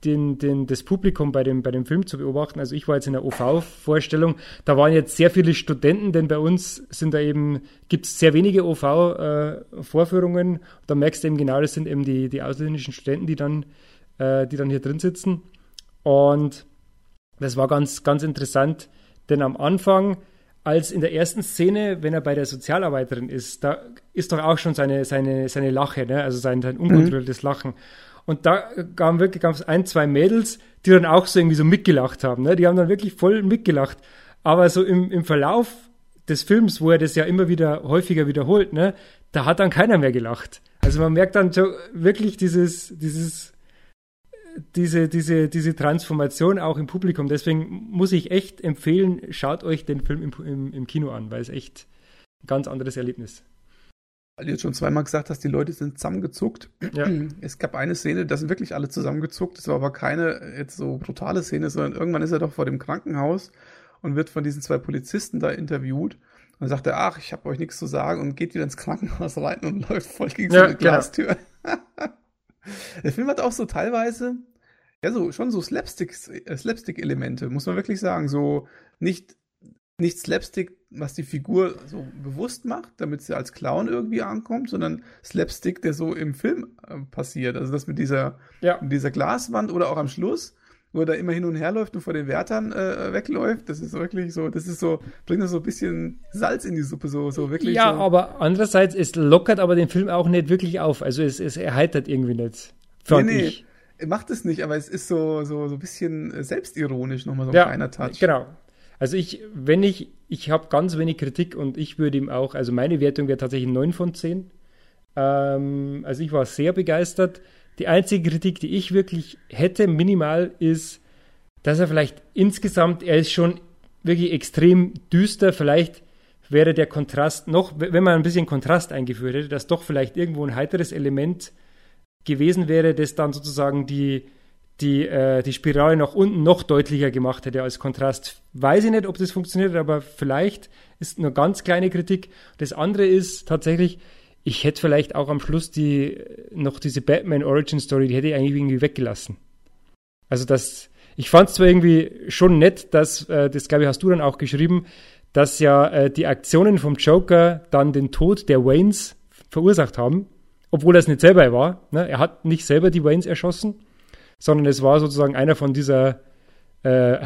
den, den, das Publikum bei dem, bei dem Film zu beobachten. Also ich war jetzt in der OV-Vorstellung, da waren jetzt sehr viele Studenten, denn bei uns sind da eben, gibt es sehr wenige OV-Vorführungen. Äh, da merkst du eben genau, das sind eben die, die ausländischen Studenten, die dann, äh, die dann hier drin sitzen. Und das war ganz, ganz interessant, Denn am Anfang, als in der ersten Szene, wenn er bei der Sozialarbeiterin ist, da ist doch auch schon seine, seine, seine Lache, ne? also sein, sein unkontrolliertes mhm. Lachen. Und da gab wirklich ein, zwei Mädels, die dann auch so irgendwie so mitgelacht haben. Ne? Die haben dann wirklich voll mitgelacht. Aber so im, im Verlauf des Films, wo er das ja immer wieder häufiger wiederholt, ne, da hat dann keiner mehr gelacht. Also man merkt dann so wirklich dieses, dieses, diese, diese, diese Transformation auch im Publikum. Deswegen muss ich echt empfehlen, schaut euch den Film im, im, im Kino an, weil es echt ein ganz anderes Erlebnis. Weil du jetzt schon zweimal gesagt hast, die Leute sind zusammengezuckt. Ja. Es gab eine Szene, da sind wirklich alle zusammengezuckt. Das war aber keine jetzt so brutale Szene, sondern irgendwann ist er doch vor dem Krankenhaus und wird von diesen zwei Polizisten da interviewt. Und dann sagt er, ach, ich habe euch nichts zu sagen und geht wieder ins Krankenhaus rein und läuft voll gegen so eine Glastür. Der Film hat auch so teilweise, ja, so schon so Slapstick, äh, Slapstick-Elemente, muss man wirklich sagen. So nicht, nicht Slapstick, was die Figur so bewusst macht, damit sie als Clown irgendwie ankommt, sondern Slapstick, der so im Film äh, passiert. Also das mit dieser, ja. mit dieser Glaswand oder auch am Schluss wo er da immer hin und her läuft und vor den Wärtern äh, wegläuft. Das ist wirklich so, das ist so, bringt so ein bisschen Salz in die Suppe, so, so wirklich. Ja, so. aber andererseits, es lockert aber den Film auch nicht wirklich auf. Also es, es erheitert irgendwie nicht. Fand nee, nee. Ich. Macht es nicht, aber es ist so, so, so ein bisschen selbstironisch, nochmal so ein ja, kleiner Touch. Genau. Also ich, wenn ich, ich habe ganz wenig Kritik und ich würde ihm auch, also meine Wertung wäre tatsächlich 9 von 10. Ähm, also ich war sehr begeistert. Die einzige Kritik, die ich wirklich hätte, minimal, ist, dass er vielleicht insgesamt, er ist schon wirklich extrem düster. Vielleicht wäre der Kontrast noch, wenn man ein bisschen Kontrast eingeführt hätte, dass doch vielleicht irgendwo ein heiteres Element gewesen wäre, das dann sozusagen die, die, äh, die Spirale nach unten noch deutlicher gemacht hätte als Kontrast. Weiß ich nicht, ob das funktioniert, aber vielleicht ist nur ganz kleine Kritik. Das andere ist tatsächlich, ich hätte vielleicht auch am Schluss die noch diese Batman Origin Story, die hätte ich eigentlich irgendwie weggelassen. Also das, ich fand es zwar irgendwie schon nett, dass, äh, das glaube ich hast du dann auch geschrieben, dass ja äh, die Aktionen vom Joker dann den Tod der Waynes verursacht haben, obwohl er es nicht selber war. Ne? Er hat nicht selber die Waynes erschossen, sondern es war sozusagen einer von dieser äh,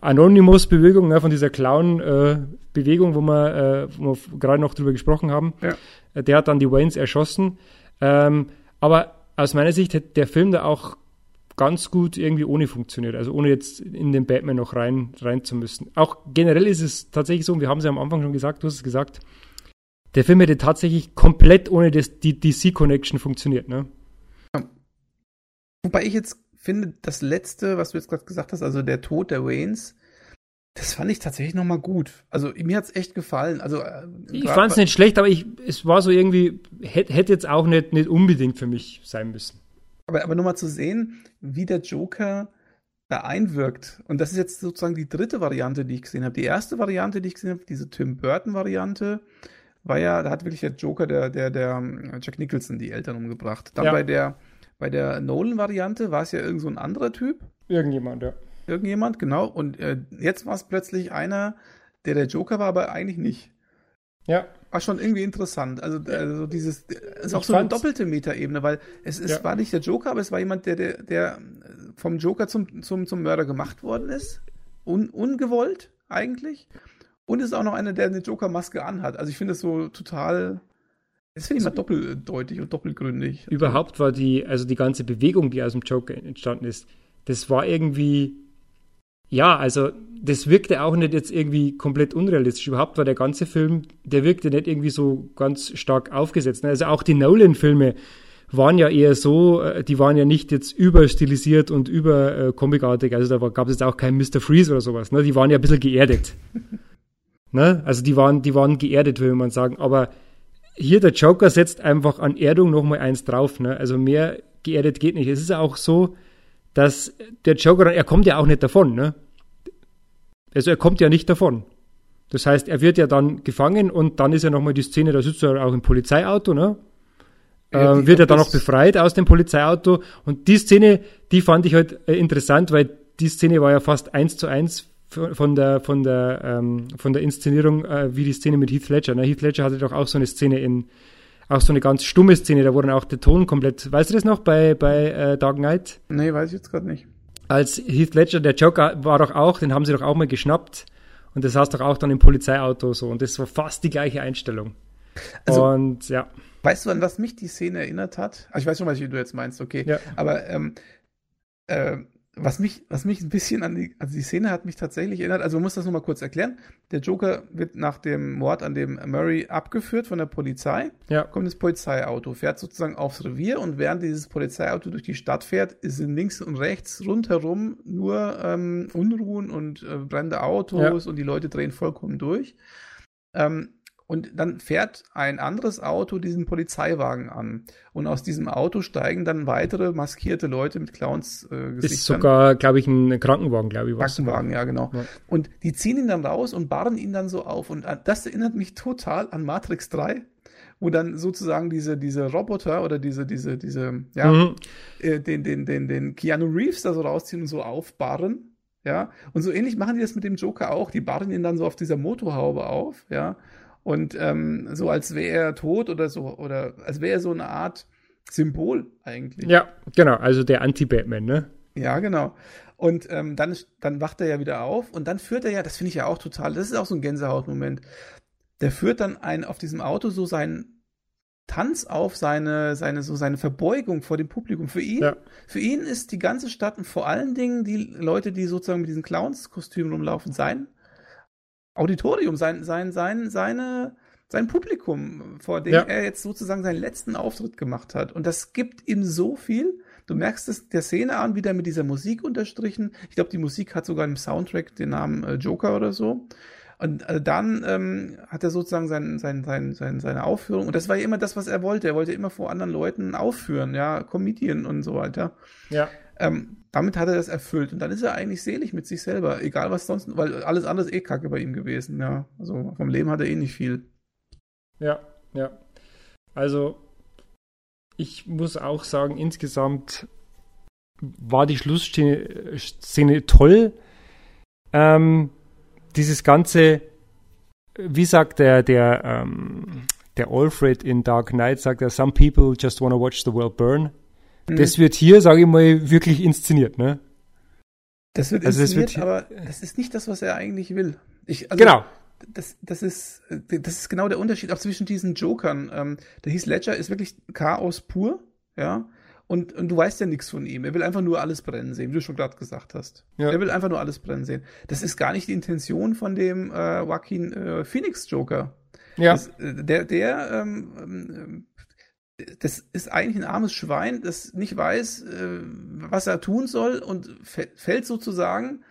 Anonymous-Bewegung, ne, von dieser Clown-Bewegung, äh, wo wir, äh, wo wir gerade noch drüber gesprochen haben. Ja. Der hat dann die Waynes erschossen. Ähm, aber aus meiner Sicht hätte der Film da auch ganz gut irgendwie ohne funktioniert, also ohne jetzt in den Batman noch rein, rein zu müssen. Auch generell ist es tatsächlich so, und wir haben es ja am Anfang schon gesagt, du hast es gesagt, der Film hätte tatsächlich komplett ohne das, die DC-Connection funktioniert, ne? Wobei ich jetzt finde, das letzte, was du jetzt gerade gesagt hast, also der Tod der Waynes, das fand ich tatsächlich noch mal gut. Also mir hat's echt gefallen. Also äh, ich fand's nicht schlecht, aber ich, es war so irgendwie hätte hätt jetzt auch nicht nicht unbedingt für mich sein müssen. Aber aber nur mal zu sehen, wie der Joker da einwirkt. Und das ist jetzt sozusagen die dritte Variante, die ich gesehen habe. Die erste Variante, die ich gesehen habe, diese Tim Burton Variante, war ja, da hat wirklich der Joker, der der der ähm, Jack Nicholson die Eltern umgebracht. Dann ja. bei der bei der Nolan-Variante war es ja irgend so ein anderer Typ. Irgendjemand, ja. Irgendjemand, genau. Und äh, jetzt war es plötzlich einer, der der Joker war, aber eigentlich nicht. Ja. War schon irgendwie interessant. Also, also dieses, ist auch ich so eine doppelte Metaebene, weil es, es ja. war nicht der Joker, aber es war jemand, der, der, der vom Joker zum, zum, zum Mörder gemacht worden ist. Un, ungewollt, eigentlich. Und es ist auch noch einer, der eine Joker-Maske anhat. Also ich finde es so total das finde ich mal doppeldeutig und doppelgründig. Überhaupt war die, also die ganze Bewegung, die aus dem Joker entstanden ist, das war irgendwie, ja, also das wirkte auch nicht jetzt irgendwie komplett unrealistisch. Überhaupt war der ganze Film, der wirkte nicht irgendwie so ganz stark aufgesetzt. Also auch die Nolan-Filme waren ja eher so, äh, die waren ja nicht jetzt überstilisiert und über äh, comicartig. Also da gab es jetzt auch keinen Mr. Freeze oder sowas. Ne? Die waren ja ein bisschen geerdet. ne? Also die waren, die waren geerdet, würde man sagen. Aber hier der Joker setzt einfach an Erdung nochmal eins drauf. Ne? Also mehr geerdet geht nicht. Es ist auch so, dass der Joker, er kommt ja auch nicht davon. Ne? Also er kommt ja nicht davon. Das heißt, er wird ja dann gefangen und dann ist ja nochmal die Szene, da sitzt er auch im Polizeiauto, ne? Ja, ähm, wird er dann noch befreit aus dem Polizeiauto. Und die Szene, die fand ich halt äh, interessant, weil die Szene war ja fast eins zu eins von der, von der, ähm, von der Inszenierung äh, wie die Szene mit Heath Ledger. Ne? Heath Ledger hatte doch auch so eine Szene in, auch so eine ganz stumme Szene, da wurde dann auch der Ton komplett, weißt du das noch, bei, bei äh, Dark Knight? Nee, weiß ich jetzt gerade nicht. Als Heath Ledger, der Joker war doch auch, den haben sie doch auch mal geschnappt Und das hast du auch dann im Polizeiauto so. Und das war fast die gleiche Einstellung. Also, und ja. Weißt du, an was mich die Szene erinnert hat? Also ich weiß schon, was du jetzt meinst, okay. Ja. Aber ähm, äh, was mich, was mich ein bisschen an die, also die Szene hat mich tatsächlich erinnert, also man muss das nochmal kurz erklären. Der Joker wird nach dem Mord an dem Murray abgeführt von der Polizei. Ja. Kommt das Polizeiauto, fährt sozusagen aufs Revier und während dieses Polizeiauto durch die Stadt fährt, sind links und rechts rundherum nur ähm, Unruhen und äh, brennende Autos ja. und die Leute drehen vollkommen durch. Ähm, und dann fährt ein anderes Auto diesen Polizeiwagen an. Und aus diesem Auto steigen dann weitere maskierte Leute mit Clowns äh, Ist sogar, glaube ich, ein Krankenwagen, glaube ich. Was. Krankenwagen, ja, genau. Ja. Und die ziehen ihn dann raus und barren ihn dann so auf. Und das erinnert mich total an Matrix 3 wo dann sozusagen diese, diese Roboter oder diese, diese, diese, ja, mhm. äh, den, den, den, den Keanu Reeves da so rausziehen und so aufbarren. Ja, und so ähnlich machen die das mit dem Joker auch. Die barren ihn dann so auf dieser Motorhaube auf, ja, und ähm, so als wäre er tot oder so, oder als wäre er so eine Art Symbol eigentlich. Ja, genau, also der Anti-Batman, ne? Ja, genau. Und ähm, dann, dann wacht er ja wieder auf und dann führt er ja, das finde ich ja auch total, das ist auch so ein Gänsehautmoment. Der führt dann ein, auf diesem Auto so seinen Tanz auf, seine, seine, so seine Verbeugung vor dem Publikum. Für ihn, ja. für ihn ist die ganze Stadt und vor allen Dingen die Leute, die sozusagen mit diesen Clowns-Kostümen rumlaufen, sein Auditorium, sein, sein, sein, seine, sein Publikum, vor dem ja. er jetzt sozusagen seinen letzten Auftritt gemacht hat. Und das gibt ihm so viel. Du merkst es der Szene an, wieder mit dieser Musik unterstrichen. Ich glaube, die Musik hat sogar im Soundtrack den Namen äh, Joker oder so. Und äh, dann ähm, hat er sozusagen sein, sein, sein, sein, seine Aufführung. Und das war ja immer das, was er wollte. Er wollte immer vor anderen Leuten aufführen, ja, Comedian und so weiter. Ja. Ähm, damit hat er das erfüllt. Und dann ist er eigentlich selig mit sich selber, egal was sonst, weil alles andere eh kacke bei ihm gewesen, ja. Also vom Leben hat er eh nicht viel. Ja, ja. Also, ich muss auch sagen, insgesamt war die Schlussszene toll. Ähm, dieses ganze, wie sagt der, der, ähm, der Alfred in Dark Knight, sagt er, some people just wanna watch the world burn. Mhm. Das wird hier, sage ich mal, wirklich inszeniert, ne? Das wird also inszeniert, das wird aber das ist nicht das, was er eigentlich will. Ich, also, genau. Das, das, ist, das ist genau der Unterschied auch zwischen diesen Jokern. Ähm, der Heath Ledger ist wirklich Chaos pur, ja. Und, und du weißt ja nichts von ihm. Er will einfach nur alles brennen sehen, wie du schon gerade gesagt hast. Ja. Er will einfach nur alles brennen sehen. Das ist gar nicht die Intention von dem äh, Joaquin äh, Phoenix Joker. Ja. Das, äh, der der ähm, ähm das ist eigentlich ein armes Schwein, das nicht weiß, äh, was er tun soll und fällt sozusagen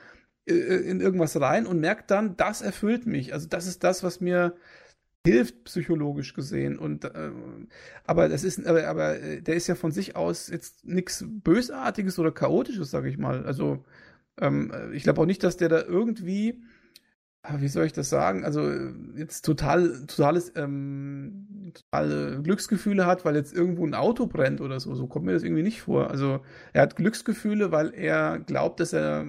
äh, in irgendwas rein und merkt dann, das erfüllt mich. Also das ist das, was mir hilft psychologisch gesehen und äh, aber das ist aber, aber der ist ja von sich aus jetzt nichts bösartiges oder chaotisches, sage ich mal. Also ähm, ich glaube auch nicht, dass der da irgendwie wie soll ich das sagen? Also jetzt total, totales, ähm, totale Glücksgefühle hat, weil jetzt irgendwo ein Auto brennt oder so. So kommt mir das irgendwie nicht vor. Also er hat Glücksgefühle, weil er glaubt, dass er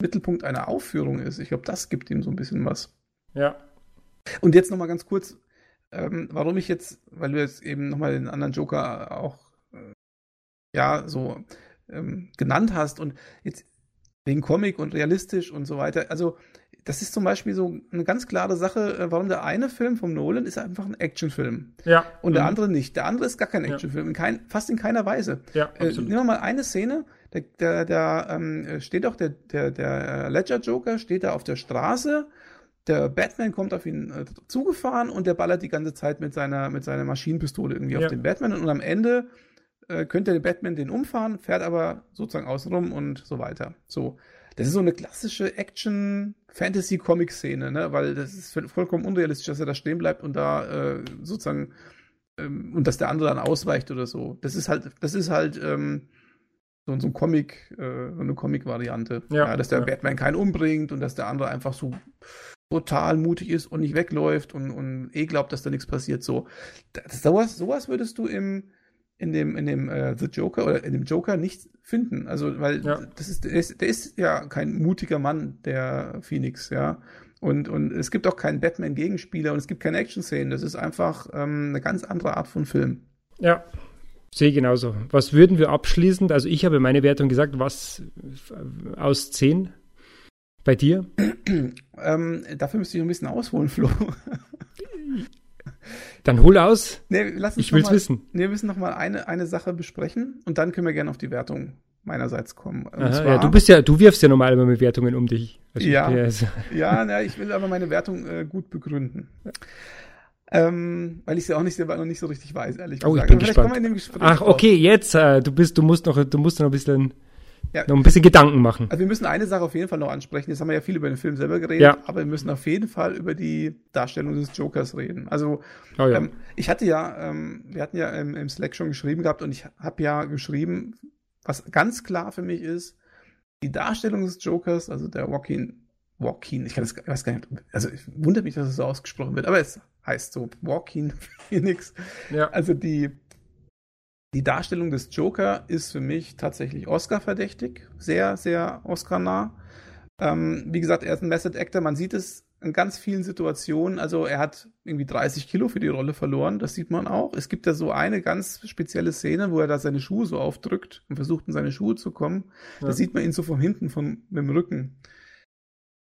Mittelpunkt einer Aufführung ist. Ich glaube, das gibt ihm so ein bisschen was. Ja. Und jetzt nochmal ganz kurz, ähm, warum ich jetzt, weil du jetzt eben nochmal den anderen Joker auch äh, ja so ähm, genannt hast und jetzt wegen Comic und realistisch und so weiter. Also das ist zum Beispiel so eine ganz klare Sache, äh, warum der eine Film vom Nolan ist einfach ein Actionfilm. Ja. Und der mhm. andere nicht. Der andere ist gar kein Actionfilm, in kein, fast in keiner Weise. Ja, äh, nehmen wir mal eine Szene, der, der, der ähm, steht doch, der, der, der Ledger Joker steht da auf der Straße, der Batman kommt auf ihn äh, zugefahren und der ballert die ganze Zeit mit seiner, mit seiner Maschinenpistole irgendwie ja. auf den Batman und am Ende äh, könnte der Batman den umfahren, fährt aber sozusagen außenrum und so weiter. So. Das ist so eine klassische Action-Fantasy-Comic-Szene, ne? weil das ist vollkommen unrealistisch, dass er da stehen bleibt und da äh, sozusagen ähm, und dass der andere dann ausweicht oder so. Das ist halt, das ist halt ähm, so, so ein Comic, äh, so eine Comic-Variante. Ja, ja, dass der ja. Batman keinen umbringt und dass der andere einfach so total mutig ist und nicht wegläuft und, und eh glaubt, dass da nichts passiert. So, das, sowas, sowas würdest du im in dem, in dem äh, The Joker oder in dem Joker nicht finden. Also, weil ja. das ist der, ist, der ist ja kein mutiger Mann, der Phoenix, ja. Und, und es gibt auch keinen Batman-Gegenspieler und es gibt keine Action-Szenen. Das ist einfach ähm, eine ganz andere Art von Film. Ja, sehe genauso. Was würden wir abschließend, also ich habe meine Wertung gesagt, was aus 10 Bei dir? ähm, dafür müsste ich ein bisschen ausholen, Flo. Dann hol aus. Nee, lass uns ich will mal, wissen. Nee, wir müssen noch mal eine, eine Sache besprechen und dann können wir gerne auf die Wertung meinerseits kommen. Aha, zwar, ja, du bist ja, du wirfst ja normal immer mit Wertungen um dich. Also ja, ja, na, ich will aber meine Wertung äh, gut begründen. Ähm, weil ich sie auch nicht selber noch nicht so richtig weiß, ehrlich oh, gesagt. Ich bin gespannt. Ach, okay, jetzt, äh, du bist, du musst noch, du musst noch ein bisschen ja. noch ein bisschen Gedanken machen. Also wir müssen eine Sache auf jeden Fall noch ansprechen. Jetzt haben wir ja viel über den Film selber geredet, ja. aber wir müssen auf jeden Fall über die Darstellung des Jokers reden. Also oh ja. ähm, ich hatte ja, ähm, wir hatten ja im, im, Slack schon geschrieben gehabt und ich habe ja geschrieben, was ganz klar für mich ist, die Darstellung des Jokers, also der Joaquin, Joaquin, ich kann das, ich weiß gar nicht, also ich wundere mich, dass es so ausgesprochen wird, aber es heißt so Joaquin Phoenix. Ja. Also die die Darstellung des Joker ist für mich tatsächlich Oscar-verdächtig, sehr, sehr Oscar-nah. Ähm, wie gesagt, er ist ein Method Actor, man sieht es in ganz vielen Situationen. Also er hat irgendwie 30 Kilo für die Rolle verloren, das sieht man auch. Es gibt da so eine ganz spezielle Szene, wo er da seine Schuhe so aufdrückt und versucht, in seine Schuhe zu kommen. Ja. Da sieht man ihn so von hinten, von, mit dem Rücken.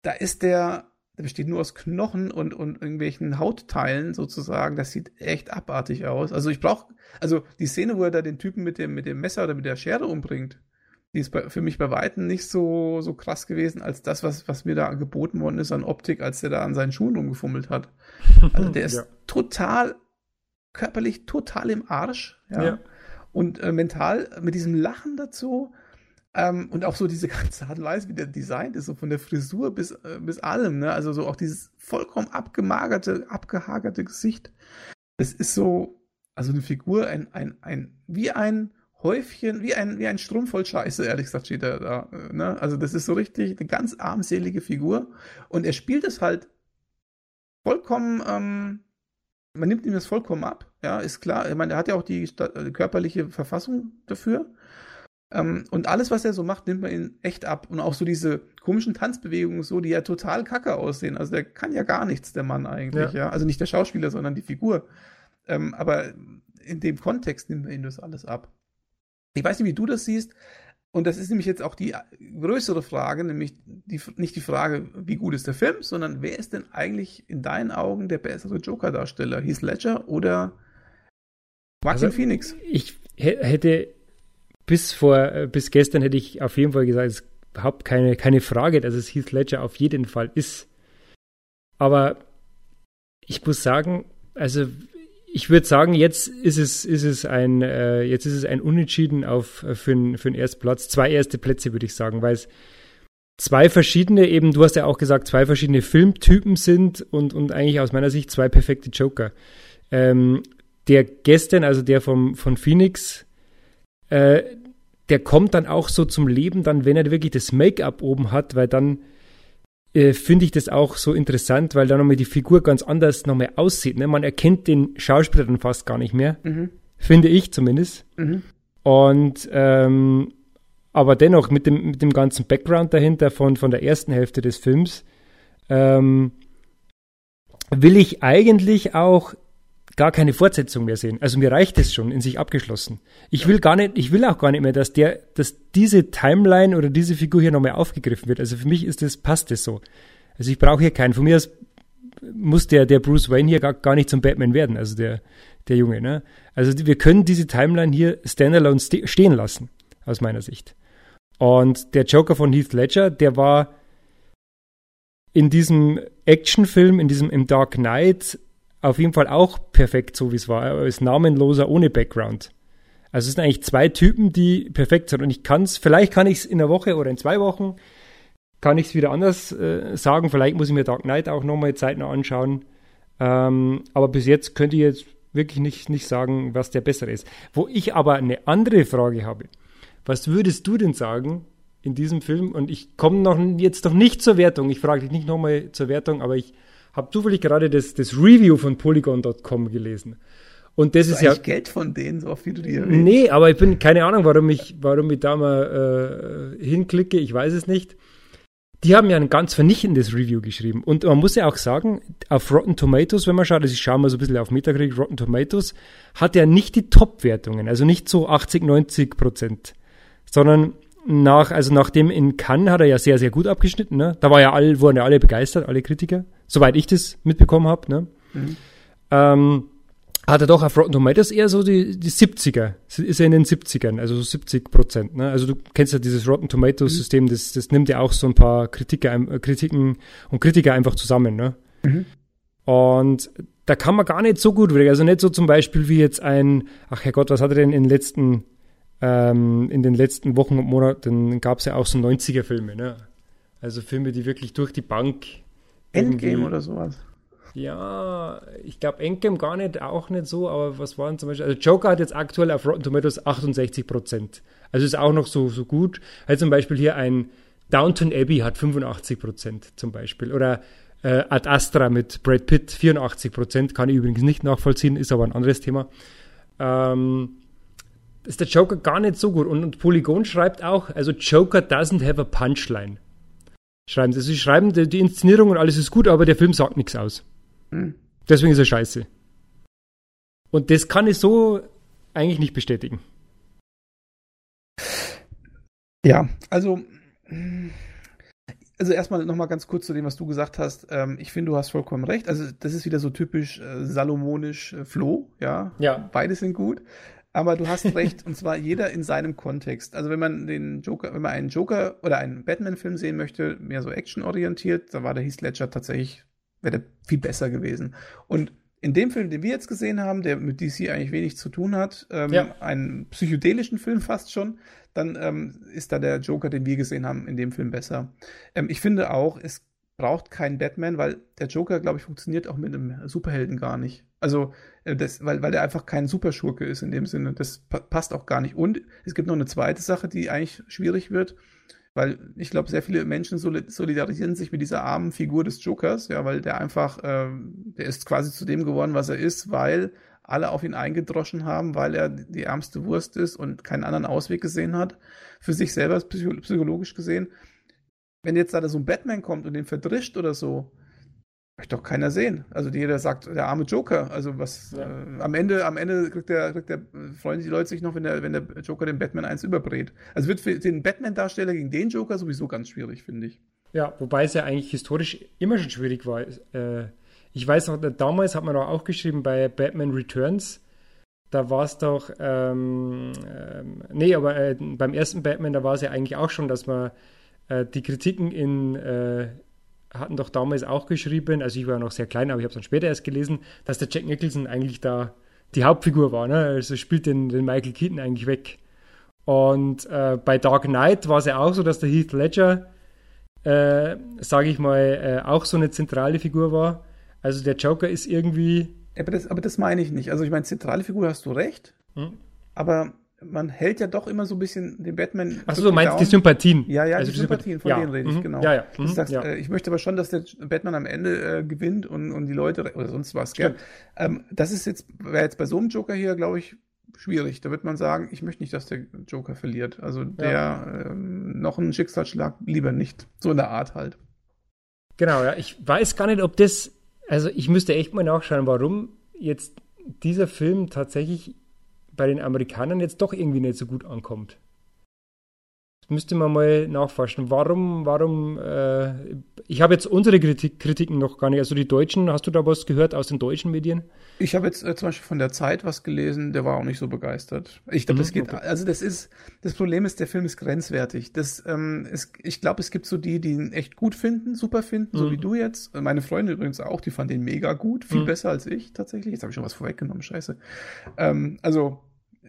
Da ist der der besteht nur aus Knochen und, und irgendwelchen Hautteilen sozusagen. Das sieht echt abartig aus. Also ich brauche, also die Szene, wo er da den Typen mit dem, mit dem Messer oder mit der Schere umbringt, die ist bei, für mich bei Weitem nicht so, so krass gewesen, als das, was, was mir da geboten worden ist an Optik, als der da an seinen Schuhen rumgefummelt hat. Also der ist ja. total, körperlich total im Arsch. Ja. ja. Und äh, mental mit diesem Lachen dazu, ähm, und auch so diese ganze Art und Weise, wie der designt ist, so von der Frisur bis, äh, bis allem, ne? Also so auch dieses vollkommen abgemagerte, abgehagerte Gesicht. Das ist so, also eine Figur, ein, ein, ein, wie ein Häufchen, wie ein, wie ein Strumpf voll Scheiße, ehrlich gesagt, steht er da. Ne? Also das ist so richtig eine ganz armselige Figur. Und er spielt es halt vollkommen, ähm, man nimmt ihm das vollkommen ab, ja, ist klar. Ich meine, er hat ja auch die, die körperliche Verfassung dafür. Ähm, und alles, was er so macht, nimmt man ihn echt ab. Und auch so diese komischen Tanzbewegungen, so, die ja total kacke aussehen. Also der kann ja gar nichts, der Mann eigentlich, ja. ja? Also nicht der Schauspieler, sondern die Figur. Ähm, aber in dem Kontext nimmt man ihn das alles ab. Ich weiß nicht, wie du das siehst. Und das ist nämlich jetzt auch die größere Frage, nämlich die, nicht die Frage, wie gut ist der Film, sondern wer ist denn eigentlich in deinen Augen der bessere Joker-Darsteller? Heath Ledger oder Joaquin also, Phoenix? Ich hätte bis vor, äh, bis gestern hätte ich auf jeden Fall gesagt, es ist überhaupt keine, keine Frage, dass es Heath Ledger auf jeden Fall ist. Aber ich muss sagen, also ich würde sagen, jetzt ist es, ist es ein, äh, jetzt ist es ein Unentschieden auf, äh, für, den, für den ersten Platz. Zwei erste Plätze, würde ich sagen, weil es zwei verschiedene, eben, du hast ja auch gesagt, zwei verschiedene Filmtypen sind und, und eigentlich aus meiner Sicht zwei perfekte Joker. Ähm, der gestern, also der vom, von Phoenix, äh, der kommt dann auch so zum Leben, dann, wenn er wirklich das Make-up oben hat, weil dann äh, finde ich das auch so interessant, weil dann nochmal die Figur ganz anders nochmal aussieht. Ne? Man erkennt den Schauspieler dann fast gar nicht mehr, mhm. finde ich zumindest. Mhm. Und ähm, aber dennoch mit dem, mit dem ganzen Background dahinter von, von der ersten Hälfte des Films ähm, will ich eigentlich auch gar keine Fortsetzung mehr sehen. Also mir reicht es schon in sich abgeschlossen. Ich will gar nicht, ich will auch gar nicht mehr, dass der, dass diese Timeline oder diese Figur hier nochmal aufgegriffen wird. Also für mich ist das, passt das so. Also ich brauche hier keinen. Von mir aus muss der, der Bruce Wayne hier gar, gar nicht zum Batman werden, also der, der Junge, ne? Also wir können diese Timeline hier standalone ste stehen lassen, aus meiner Sicht. Und der Joker von Heath Ledger, der war in diesem Actionfilm, in diesem im Dark Knight auf jeden Fall auch perfekt, so wie es war. Ist namenloser ohne Background. Also es sind eigentlich zwei Typen, die perfekt sind. Und ich kann es, vielleicht kann ich es in einer Woche oder in zwei Wochen, kann ich es wieder anders äh, sagen. Vielleicht muss ich mir Dark Knight auch nochmal zeitnah anschauen. Ähm, aber bis jetzt könnte ich jetzt wirklich nicht, nicht sagen, was der bessere ist. Wo ich aber eine andere Frage habe. Was würdest du denn sagen in diesem Film? Und ich komme noch jetzt noch nicht zur Wertung. Ich frage dich nicht nochmal zur Wertung, aber ich habe zufällig gerade das, das Review von Polygon.com gelesen. Und das ist ja. Geld von denen, so viel du dir. Nee, aber ich bin keine Ahnung, warum ich, warum ich da mal äh, hinklicke, ich weiß es nicht. Die haben ja ein ganz vernichtendes Review geschrieben. Und man muss ja auch sagen, auf Rotten Tomatoes, wenn man schaut, also ich schaue mal so ein bisschen auf Metacritic, Rotten Tomatoes, hat er nicht die Top-Wertungen, also nicht so 80, 90 Prozent, sondern nach, also nachdem in Cannes hat er ja sehr, sehr gut abgeschnitten, ne? Da war ja alle, wurden ja alle begeistert, alle Kritiker, soweit ich das mitbekommen habe, ne? Mhm. Ähm, hat er doch auf Rotten Tomatoes eher so die, die 70er, ist er in den 70ern, also so 70 Prozent. Ne? Also du kennst ja dieses Rotten Tomatoes mhm. System, das, das nimmt ja auch so ein paar Kritiker, äh, Kritiken und Kritiker einfach zusammen. Ne? Mhm. Und da kann man gar nicht so gut weg. Also nicht so zum Beispiel wie jetzt ein, ach Herrgott, was hat er denn in den letzten, ähm, in den letzten Wochen und Monaten gab es ja auch so 90er-Filme, ne? Also Filme, die wirklich durch die Bank. Endgame oder sowas. Ja, ich glaube Endgame gar nicht, auch nicht so, aber was waren zum Beispiel, also Joker hat jetzt aktuell auf Rotten Tomatoes 68 Prozent. Also ist auch noch so, so gut. Also zum Beispiel hier ein Downton Abbey hat 85 Prozent zum Beispiel. Oder äh, Ad Astra mit Brad Pitt 84 Prozent, kann ich übrigens nicht nachvollziehen, ist aber ein anderes Thema. Ähm, ist der Joker gar nicht so gut. Und, und Polygon schreibt auch, also Joker doesn't have a punchline. Schreiben sie. Also sie schreiben, die, die Inszenierung und alles ist gut, aber der Film sagt nichts aus. Mhm. Deswegen ist er scheiße. Und das kann ich so eigentlich nicht bestätigen. Ja, also also erstmal nochmal ganz kurz zu dem, was du gesagt hast. Ähm, ich finde, du hast vollkommen recht. Also das ist wieder so typisch äh, salomonisch äh, Flo, ja. Ja. Beide sind gut. Aber du hast recht, und zwar jeder in seinem Kontext. Also wenn man den Joker, wenn man einen Joker oder einen Batman-Film sehen möchte, mehr so actionorientiert, da war der Heath Ledger tatsächlich, wäre der viel besser gewesen. Und in dem Film, den wir jetzt gesehen haben, der mit DC eigentlich wenig zu tun hat, ähm, ja. einen psychedelischen Film fast schon, dann ähm, ist da der Joker, den wir gesehen haben, in dem Film besser. Ähm, ich finde auch, es braucht keinen Batman, weil der Joker, glaube ich, funktioniert auch mit einem Superhelden gar nicht. Also, äh, das, weil, weil der einfach kein Superschurke ist in dem Sinne. Das pa passt auch gar nicht. Und es gibt noch eine zweite Sache, die eigentlich schwierig wird, weil ich glaube, sehr viele Menschen solidarisieren sich mit dieser armen Figur des Jokers, ja, weil der einfach, äh, der ist quasi zu dem geworden, was er ist, weil alle auf ihn eingedroschen haben, weil er die ärmste Wurst ist und keinen anderen Ausweg gesehen hat, für sich selber psychologisch gesehen. Wenn jetzt da so ein Batman kommt und den verdrischt oder so, möchte doch keiner sehen. Also jeder sagt, der arme Joker. Also was ja. äh, am Ende, am Ende kriegt der, kriegt der, freuen die Leute sich noch, wenn der, wenn der Joker den Batman eins überbrät. Also wird für den Batman-Darsteller gegen den Joker sowieso ganz schwierig, finde ich. Ja, wobei es ja eigentlich historisch immer schon schwierig war. Äh, ich weiß noch, damals hat man auch geschrieben bei Batman Returns, da war es doch, ähm, ähm, nee, aber äh, beim ersten Batman, da war es ja eigentlich auch schon, dass man äh, die Kritiken in, äh, hatten doch damals auch geschrieben, also ich war noch sehr klein, aber ich habe es dann später erst gelesen, dass der Jack Nicholson eigentlich da die Hauptfigur war, ne? also spielt den, den Michael Keaton eigentlich weg. Und äh, bei Dark Knight war es ja auch so, dass der Heath Ledger, äh, sage ich mal, äh, auch so eine zentrale Figur war. Also der Joker ist irgendwie. Aber das, aber das meine ich nicht. Also ich meine, zentrale Figur hast du recht, hm? aber man hält ja doch immer so ein bisschen den Batman. Achso, du meinst die Sympathien. Ja, ja, also die, Sympathien, von ja. denen rede ich, mhm. genau. Ja, ja. Mhm. Sagst, ja. Äh, ich möchte aber schon, dass der Batman am Ende äh, gewinnt und, und die Leute oder sonst was, gell? Ähm, das ist jetzt, wäre jetzt bei so einem Joker hier, glaube ich, schwierig. Da wird man sagen, ich möchte nicht, dass der Joker verliert. Also der ja. ähm, noch einen Schicksalsschlag lieber nicht. So in der Art halt. Genau, ja. Ich weiß gar nicht, ob das also ich müsste echt mal nachschauen, warum jetzt dieser Film tatsächlich bei den Amerikanern jetzt doch irgendwie nicht so gut ankommt müsste man mal nachforschen. Warum, warum, äh, ich habe jetzt unsere Kritik, Kritiken noch gar nicht, also die Deutschen, hast du da was gehört aus den deutschen Medien? Ich habe jetzt äh, zum Beispiel von der Zeit was gelesen, der war auch nicht so begeistert. Ich glaube, mhm, das geht, okay. also das ist, das Problem ist, der Film ist grenzwertig. Das, ähm, ist, ich glaube, es gibt so die, die ihn echt gut finden, super finden, mhm. so wie du jetzt. Meine Freunde übrigens auch, die fanden den mega gut, viel mhm. besser als ich tatsächlich. Jetzt habe ich schon was vorweggenommen, scheiße. Ähm, also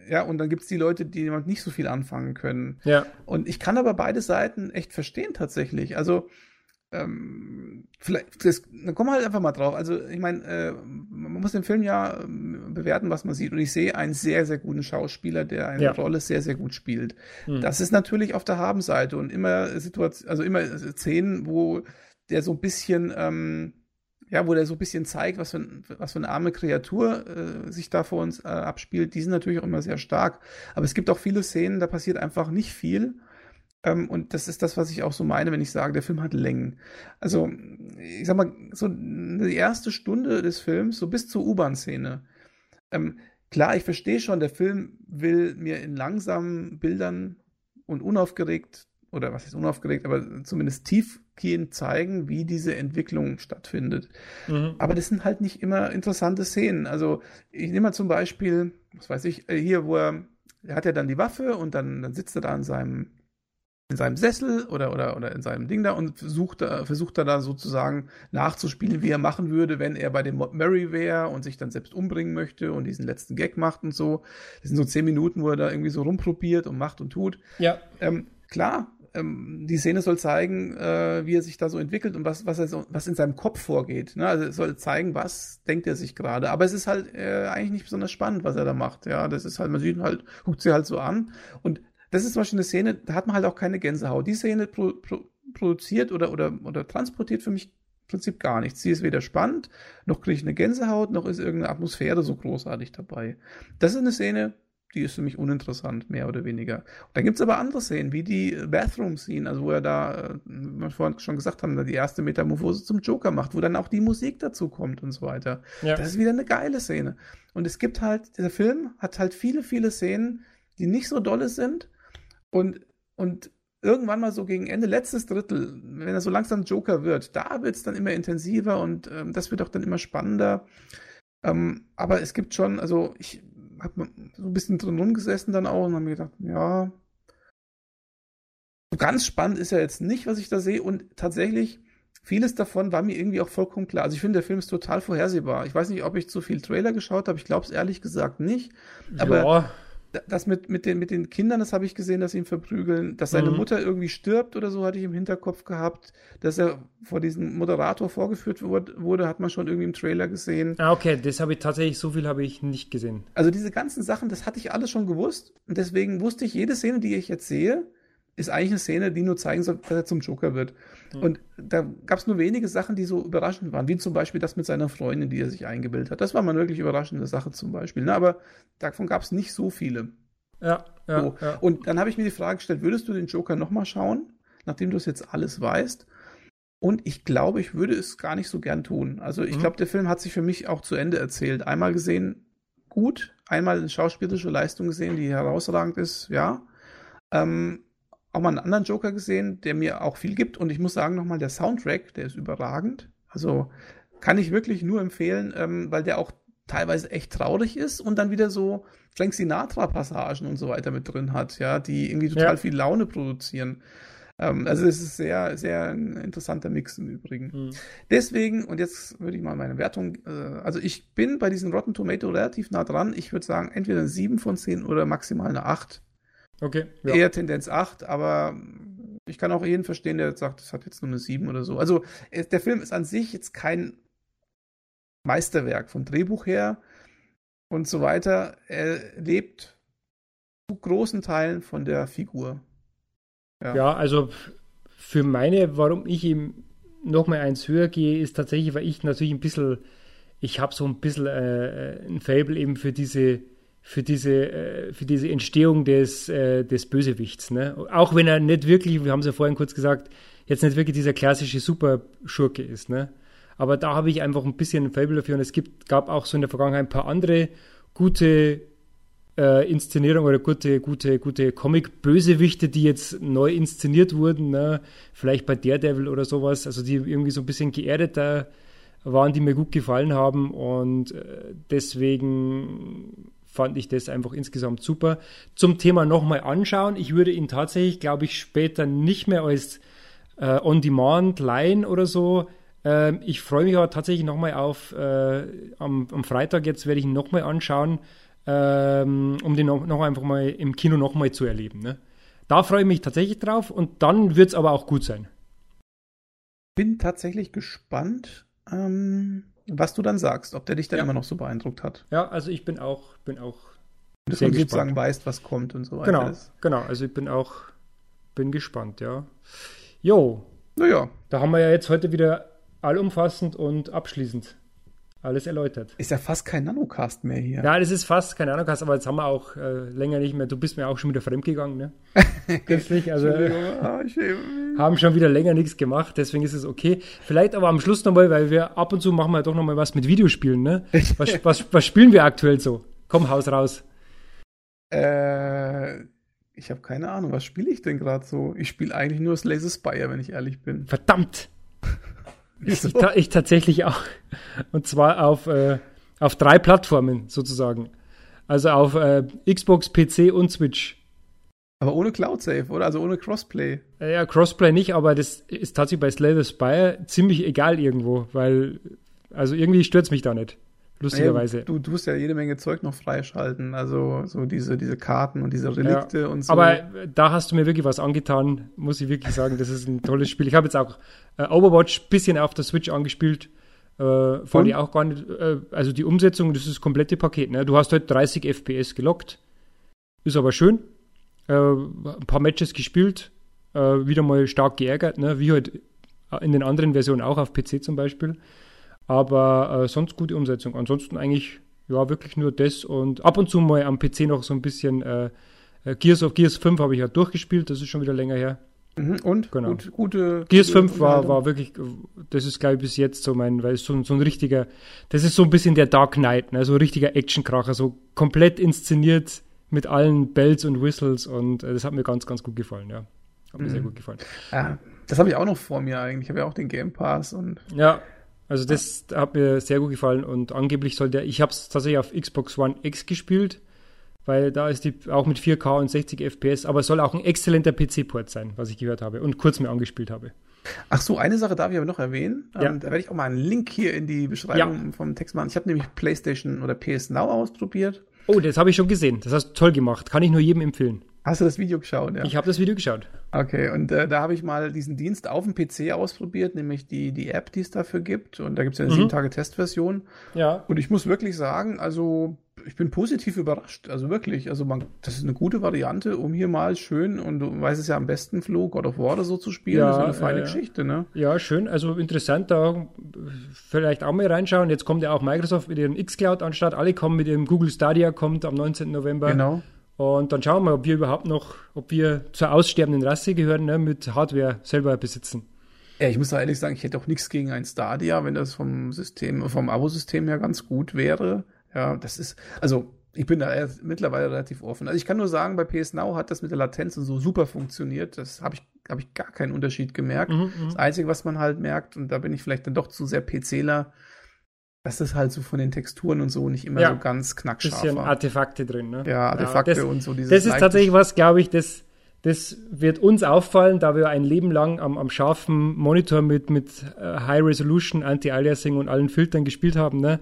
ja, und dann gibt es die Leute, die damit nicht so viel anfangen können. Ja. Und ich kann aber beide Seiten echt verstehen tatsächlich. Also, ähm, vielleicht, das, dann kommen wir halt einfach mal drauf. Also, ich meine, äh, man muss den Film ja ähm, bewerten, was man sieht. Und ich sehe einen sehr, sehr guten Schauspieler, der eine ja. Rolle sehr, sehr gut spielt. Mhm. Das ist natürlich auf der Habenseite und immer Situation, also immer Szenen, wo der so ein bisschen, ähm, ja, wo der so ein bisschen zeigt, was für, was für eine arme Kreatur äh, sich da vor uns äh, abspielt, die sind natürlich auch immer sehr stark. Aber es gibt auch viele Szenen, da passiert einfach nicht viel. Ähm, und das ist das, was ich auch so meine, wenn ich sage, der Film hat Längen. Also, ich sag mal, so die erste Stunde des Films, so bis zur U-Bahn-Szene. Ähm, klar, ich verstehe schon, der Film will mir in langsamen Bildern und unaufgeregt, oder was ist unaufgeregt, aber zumindest tiefgehend zeigen, wie diese Entwicklung stattfindet. Mhm. Aber das sind halt nicht immer interessante Szenen. Also ich nehme mal zum Beispiel, was weiß ich, äh, hier, wo er, er hat ja dann die Waffe und dann, dann sitzt er da in seinem in seinem Sessel oder, oder, oder in seinem Ding da und versucht, versucht er da sozusagen nachzuspielen, wie er machen würde, wenn er bei dem Murray wäre und sich dann selbst umbringen möchte und diesen letzten Gag macht und so. Das sind so zehn Minuten, wo er da irgendwie so rumprobiert und macht und tut. Ja. Ähm, klar, ähm, die Szene soll zeigen, äh, wie er sich da so entwickelt und was, was, er so, was in seinem Kopf vorgeht. Ne? Also es soll zeigen, was denkt er sich gerade. Aber es ist halt äh, eigentlich nicht besonders spannend, was er da macht. Ja, das ist halt, man sieht halt, guckt sie halt so an und das ist zum Beispiel eine Szene, da hat man halt auch keine Gänsehaut. Die Szene pro, pro, produziert oder, oder, oder transportiert für mich im Prinzip gar nichts. Sie ist weder spannend, noch kriege ich eine Gänsehaut, noch ist irgendeine Atmosphäre so großartig dabei. Das ist eine Szene, die ist für mich uninteressant, mehr oder weniger. Und dann gibt's aber andere Szenen, wie die Bathroom-Scene, also wo er da, wie wir vorhin schon gesagt haben, die erste Metamorphose zum Joker macht, wo dann auch die Musik dazu kommt und so weiter. Ja. Das ist wieder eine geile Szene. Und es gibt halt, dieser Film hat halt viele, viele Szenen, die nicht so dolle sind, und, und irgendwann mal so gegen Ende, letztes Drittel, wenn er so langsam Joker wird, da wird es dann immer intensiver und ähm, das wird auch dann immer spannender. Ähm, aber es gibt schon, also ich habe so ein bisschen drin rumgesessen dann auch und habe mir gedacht, ja, ganz spannend ist ja jetzt nicht, was ich da sehe und tatsächlich vieles davon war mir irgendwie auch vollkommen klar. Also ich finde, der Film ist total vorhersehbar. Ich weiß nicht, ob ich zu viel Trailer geschaut habe, ich glaube es ehrlich gesagt nicht. Aber ja das mit, mit, den, mit den Kindern, das habe ich gesehen, dass sie ihn verprügeln. Dass seine mhm. Mutter irgendwie stirbt oder so, hatte ich im Hinterkopf gehabt. Dass er vor diesem Moderator vorgeführt wurde, hat man schon irgendwie im Trailer gesehen. Ah, okay, das habe ich tatsächlich, so viel habe ich nicht gesehen. Also diese ganzen Sachen, das hatte ich alles schon gewusst. Und deswegen wusste ich, jede Szene, die ich jetzt sehe, ist eigentlich eine Szene, die nur zeigen soll, dass er zum Joker wird. Mhm. Und da gab es nur wenige Sachen, die so überraschend waren, wie zum Beispiel das mit seiner Freundin, die er sich eingebildet hat. Das war mal eine wirklich überraschende Sache zum Beispiel. Ne? Aber davon gab es nicht so viele. Ja, ja, so. ja. Und dann habe ich mir die Frage gestellt, würdest du den Joker nochmal schauen, nachdem du es jetzt alles weißt? Und ich glaube, ich würde es gar nicht so gern tun. Also ich mhm. glaube, der Film hat sich für mich auch zu Ende erzählt. Einmal gesehen, gut. Einmal eine schauspielerische Leistung gesehen, die herausragend ist, ja. Ähm, auch mal einen anderen Joker gesehen, der mir auch viel gibt. Und ich muss sagen, nochmal, der Soundtrack, der ist überragend. Also kann ich wirklich nur empfehlen, ähm, weil der auch teilweise echt traurig ist und dann wieder so Frank Sinatra-Passagen und so weiter mit drin hat, ja, die irgendwie total ja. viel Laune produzieren. Ähm, also es ist sehr, sehr ein interessanter Mix im Übrigen. Mhm. Deswegen, und jetzt würde ich mal meine Wertung, äh, also ich bin bei diesem Rotten Tomato relativ nah dran. Ich würde sagen, entweder eine 7 von 10 oder maximal eine 8. Okay. Ja. Eher Tendenz 8, aber ich kann auch jeden verstehen, der jetzt sagt, es hat jetzt nur eine 7 oder so. Also der Film ist an sich jetzt kein Meisterwerk vom Drehbuch her und so weiter. Er lebt zu großen Teilen von der Figur. Ja, ja also für meine, warum ich ihm noch mal eins höher gehe, ist tatsächlich, weil ich natürlich ein bisschen, ich habe so ein bisschen äh, ein Fable eben für diese für diese, äh, für diese Entstehung des, äh, des Bösewichts. Ne? Auch wenn er nicht wirklich, wir haben es ja vorhin kurz gesagt, jetzt nicht wirklich dieser klassische Superschurke ist. Ne? Aber da habe ich einfach ein bisschen ein Fable dafür und es gibt, gab auch so in der Vergangenheit ein paar andere gute äh, Inszenierungen oder gute, gute, gute Comic-Bösewichte, die jetzt neu inszeniert wurden. Ne? Vielleicht bei Daredevil oder sowas, also die irgendwie so ein bisschen geerdeter waren, die mir gut gefallen haben und äh, deswegen fand ich das einfach insgesamt super. Zum Thema nochmal anschauen. Ich würde ihn tatsächlich, glaube ich, später nicht mehr als äh, On-Demand leihen oder so. Ähm, ich freue mich aber tatsächlich nochmal auf, äh, am, am, Freitag jetzt werde ich ihn nochmal anschauen, ähm, um den noch, noch, einfach mal im Kino nochmal zu erleben. Ne? Da freue ich mich tatsächlich drauf und dann wird es aber auch gut sein. Bin tatsächlich gespannt. Ähm, was du dann sagst, ob der dich dann ja. immer noch so beeindruckt hat. Ja, also ich bin auch, bin auch. Dass man sozusagen weißt, was kommt und so weiter. Genau, genau. Also ich bin auch, bin gespannt, ja. Jo. Naja. Da haben wir ja jetzt heute wieder allumfassend und abschließend alles erläutert. Ist ja fast kein Nanocast mehr hier. Ja, das ist fast kein Nanocast, aber jetzt haben wir auch äh, länger nicht mehr. Du bist mir auch schon wieder fremdgegangen, ne? Kürzlich, also äh, haben schon wieder länger nichts gemacht, deswegen ist es okay. Vielleicht aber am Schluss nochmal, weil wir ab und zu machen wir doch nochmal was mit Videospielen, ne? Was, was, was spielen wir aktuell so? Komm, Haus raus. Äh, Ich habe keine Ahnung, was spiele ich denn gerade so? Ich spiele eigentlich nur Slay the Spire, wenn ich ehrlich bin. Verdammt! Ich, ich, ich, tatsächlich auch. Und zwar auf, äh, auf drei Plattformen sozusagen. Also auf äh, Xbox, PC und Switch. Aber ohne Cloud Save, oder? Also ohne Crossplay. Ja, Crossplay nicht, aber das ist tatsächlich bei Slay the Spire ziemlich egal irgendwo, weil, also irgendwie stört es mich da nicht. Lustigerweise. Ja, du tust ja jede Menge Zeug noch freischalten, also so diese, diese Karten und diese Relikte ja, und so. Aber da hast du mir wirklich was angetan, muss ich wirklich sagen. Das ist ein tolles Spiel. Ich habe jetzt auch äh, Overwatch bisschen auf der Switch angespielt. Äh, fand ich auch gar nicht, äh, also die Umsetzung, das ist das komplette Paket. Ne? Du hast heute 30 FPS gelockt, ist aber schön. Äh, ein paar Matches gespielt, äh, wieder mal stark geärgert, ne? wie halt in den anderen Versionen auch auf PC zum Beispiel. Aber äh, sonst gute Umsetzung. Ansonsten eigentlich ja wirklich nur das und ab und zu mal am PC noch so ein bisschen äh, äh, Gears of Gears 5 habe ich ja durchgespielt, das ist schon wieder länger her. Mhm, und genau. Gut, gute Gears gute 5 war, war wirklich, das ist glaube ich bis jetzt so mein, weil es so, so ein richtiger, das ist so ein bisschen der Dark Knight, ne? so ein richtiger Actionkracher, so komplett inszeniert mit allen Bells und Whistles und äh, das hat mir ganz, ganz gut gefallen, ja. Hat mir mhm. sehr gut gefallen. Ja, das habe ich auch noch vor mir eigentlich. Ich habe ja auch den Game Pass und. Ja, also das hat mir sehr gut gefallen und angeblich sollte ich habe es tatsächlich auf Xbox One X gespielt, weil da ist die auch mit 4K und 60 FPS, aber es soll auch ein exzellenter PC-Port sein, was ich gehört habe und kurz mir angespielt habe. Ach so, eine Sache darf ich aber noch erwähnen. Ja. Ähm, da werde ich auch mal einen Link hier in die Beschreibung ja. vom Text machen. Ich habe nämlich PlayStation oder PS Now ausprobiert. Oh, das habe ich schon gesehen. Das hast du toll gemacht. Kann ich nur jedem empfehlen. Hast du das Video geschaut? Ja. Ich habe das Video geschaut. Okay, und äh, da habe ich mal diesen Dienst auf dem PC ausprobiert, nämlich die, die App, die es dafür gibt. Und da gibt es ja eine mhm. 7-Tage-Testversion. Ja. Und ich muss wirklich sagen, also ich bin positiv überrascht. Also wirklich. Also man, das ist eine gute Variante, um hier mal schön, und du weißt es ja am besten, Flo, God of War oder so zu spielen. Ja, das ist eine feine äh, Geschichte, ne? Ja, schön. Also interessant, da vielleicht auch mal reinschauen. Jetzt kommt ja auch Microsoft mit ihrem X-Cloud anstatt. Alle kommen mit ihrem Google Stadia, kommt am 19. November. Genau. Und dann schauen wir, ob wir überhaupt noch, ob wir zur aussterbenden Rasse gehören, ne, mit Hardware selber besitzen. Ja, ich muss da ehrlich sagen, ich hätte auch nichts gegen ein Stadia, wenn das vom System, vom Abo-System her ganz gut wäre. Ja, das ist, also ich bin da mittlerweile relativ offen. Also ich kann nur sagen, bei PS Now hat das mit der Latenz und so super funktioniert. Das habe ich, habe ich gar keinen Unterschied gemerkt. Mhm, mhm, das Einzige, was man halt merkt, und da bin ich vielleicht dann doch zu sehr PCler, dass das halt so von den Texturen und so nicht immer ja, so ganz knackscharf bisschen Artefakte drin, ne? Ja, Artefakte ja, das, und so dieses Das ist tatsächlich was, glaube ich, das, das wird uns auffallen, da wir ein Leben lang am, am scharfen Monitor mit, mit äh, High Resolution, Anti-Aliasing und allen Filtern gespielt haben, ne?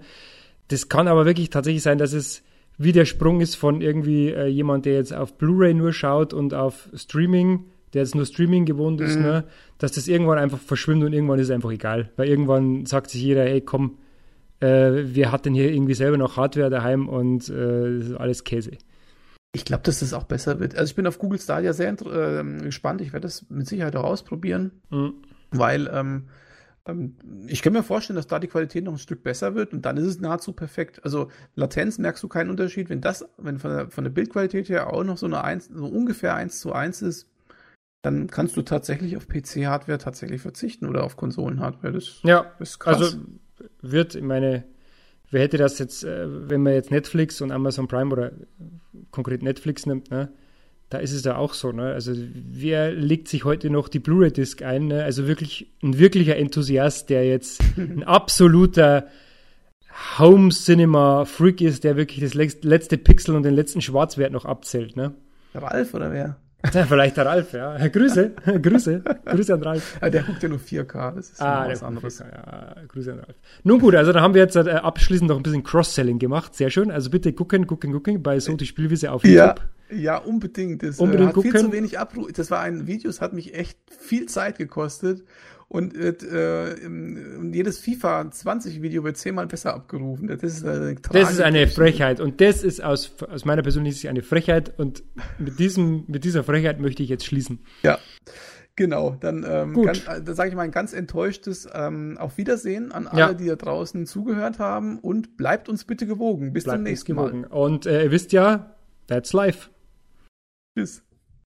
Das kann aber wirklich tatsächlich sein, dass es wie der Sprung ist von irgendwie äh, jemand, der jetzt auf Blu-ray nur schaut und auf Streaming, der jetzt nur Streaming gewohnt ist, mhm. ne? Dass das irgendwann einfach verschwimmt und irgendwann ist es einfach egal. Weil irgendwann sagt sich jeder, hey, komm, äh, wir hatten hier irgendwie selber noch Hardware daheim und äh, alles Käse. Ich glaube, dass das auch besser wird. Also ich bin auf Google Stadia sehr äh, gespannt. Ich werde das mit Sicherheit auch ausprobieren, mhm. weil ähm, ähm, ich kann mir vorstellen, dass da die Qualität noch ein Stück besser wird und dann ist es nahezu perfekt. Also Latenz merkst du keinen Unterschied. Wenn das, wenn von der, von der Bildqualität her auch noch so eine 1, so ungefähr 1 zu 1 ist, dann kannst du tatsächlich auf PC-Hardware tatsächlich verzichten oder auf Konsolen-Hardware. Das ja, ist krass. Also wird, ich meine, wer hätte das jetzt, äh, wenn man jetzt Netflix und Amazon Prime oder konkret Netflix nimmt, ne? Da ist es ja auch so, ne? Also wer legt sich heute noch die Blu-ray-Disc ein? Ne? Also wirklich ein wirklicher Enthusiast, der jetzt ein absoluter Home Cinema Freak ist, der wirklich das letzte Pixel und den letzten Schwarzwert noch abzählt, ne? Ralf oder wer? Ja, vielleicht der Ralf, ja. Grüße, Grüße, Grüße an Ralf. Ja, der guckt ja nur 4K, das ist ah, was anderes. 4K, ja. Grüße an Ralf. Nun gut, also da haben wir jetzt äh, abschließend noch ein bisschen Cross-Selling gemacht, sehr schön. Also bitte gucken, gucken, gucken bei so die Spielwiese auf YouTube. Ja, ja unbedingt. Das unbedingt äh, hat gucken. viel zu wenig Abruf. Das war ein Video, es hat mich echt viel Zeit gekostet und äh, jedes FIFA 20 Video wird zehnmal besser abgerufen. Das ist eine, das ist eine Frechheit und das ist aus, aus meiner persönlichen Sicht eine Frechheit und mit diesem mit dieser Frechheit möchte ich jetzt schließen. Ja. Genau, dann, ähm, Gut. Ganz, da sage ich mal ein ganz enttäuschtes ähm, Auf Wiedersehen an alle, ja. die da draußen zugehört haben und bleibt uns bitte gewogen. Bis bleibt zum nächsten Mal. Und äh, ihr wisst ja, that's life. Tschüss.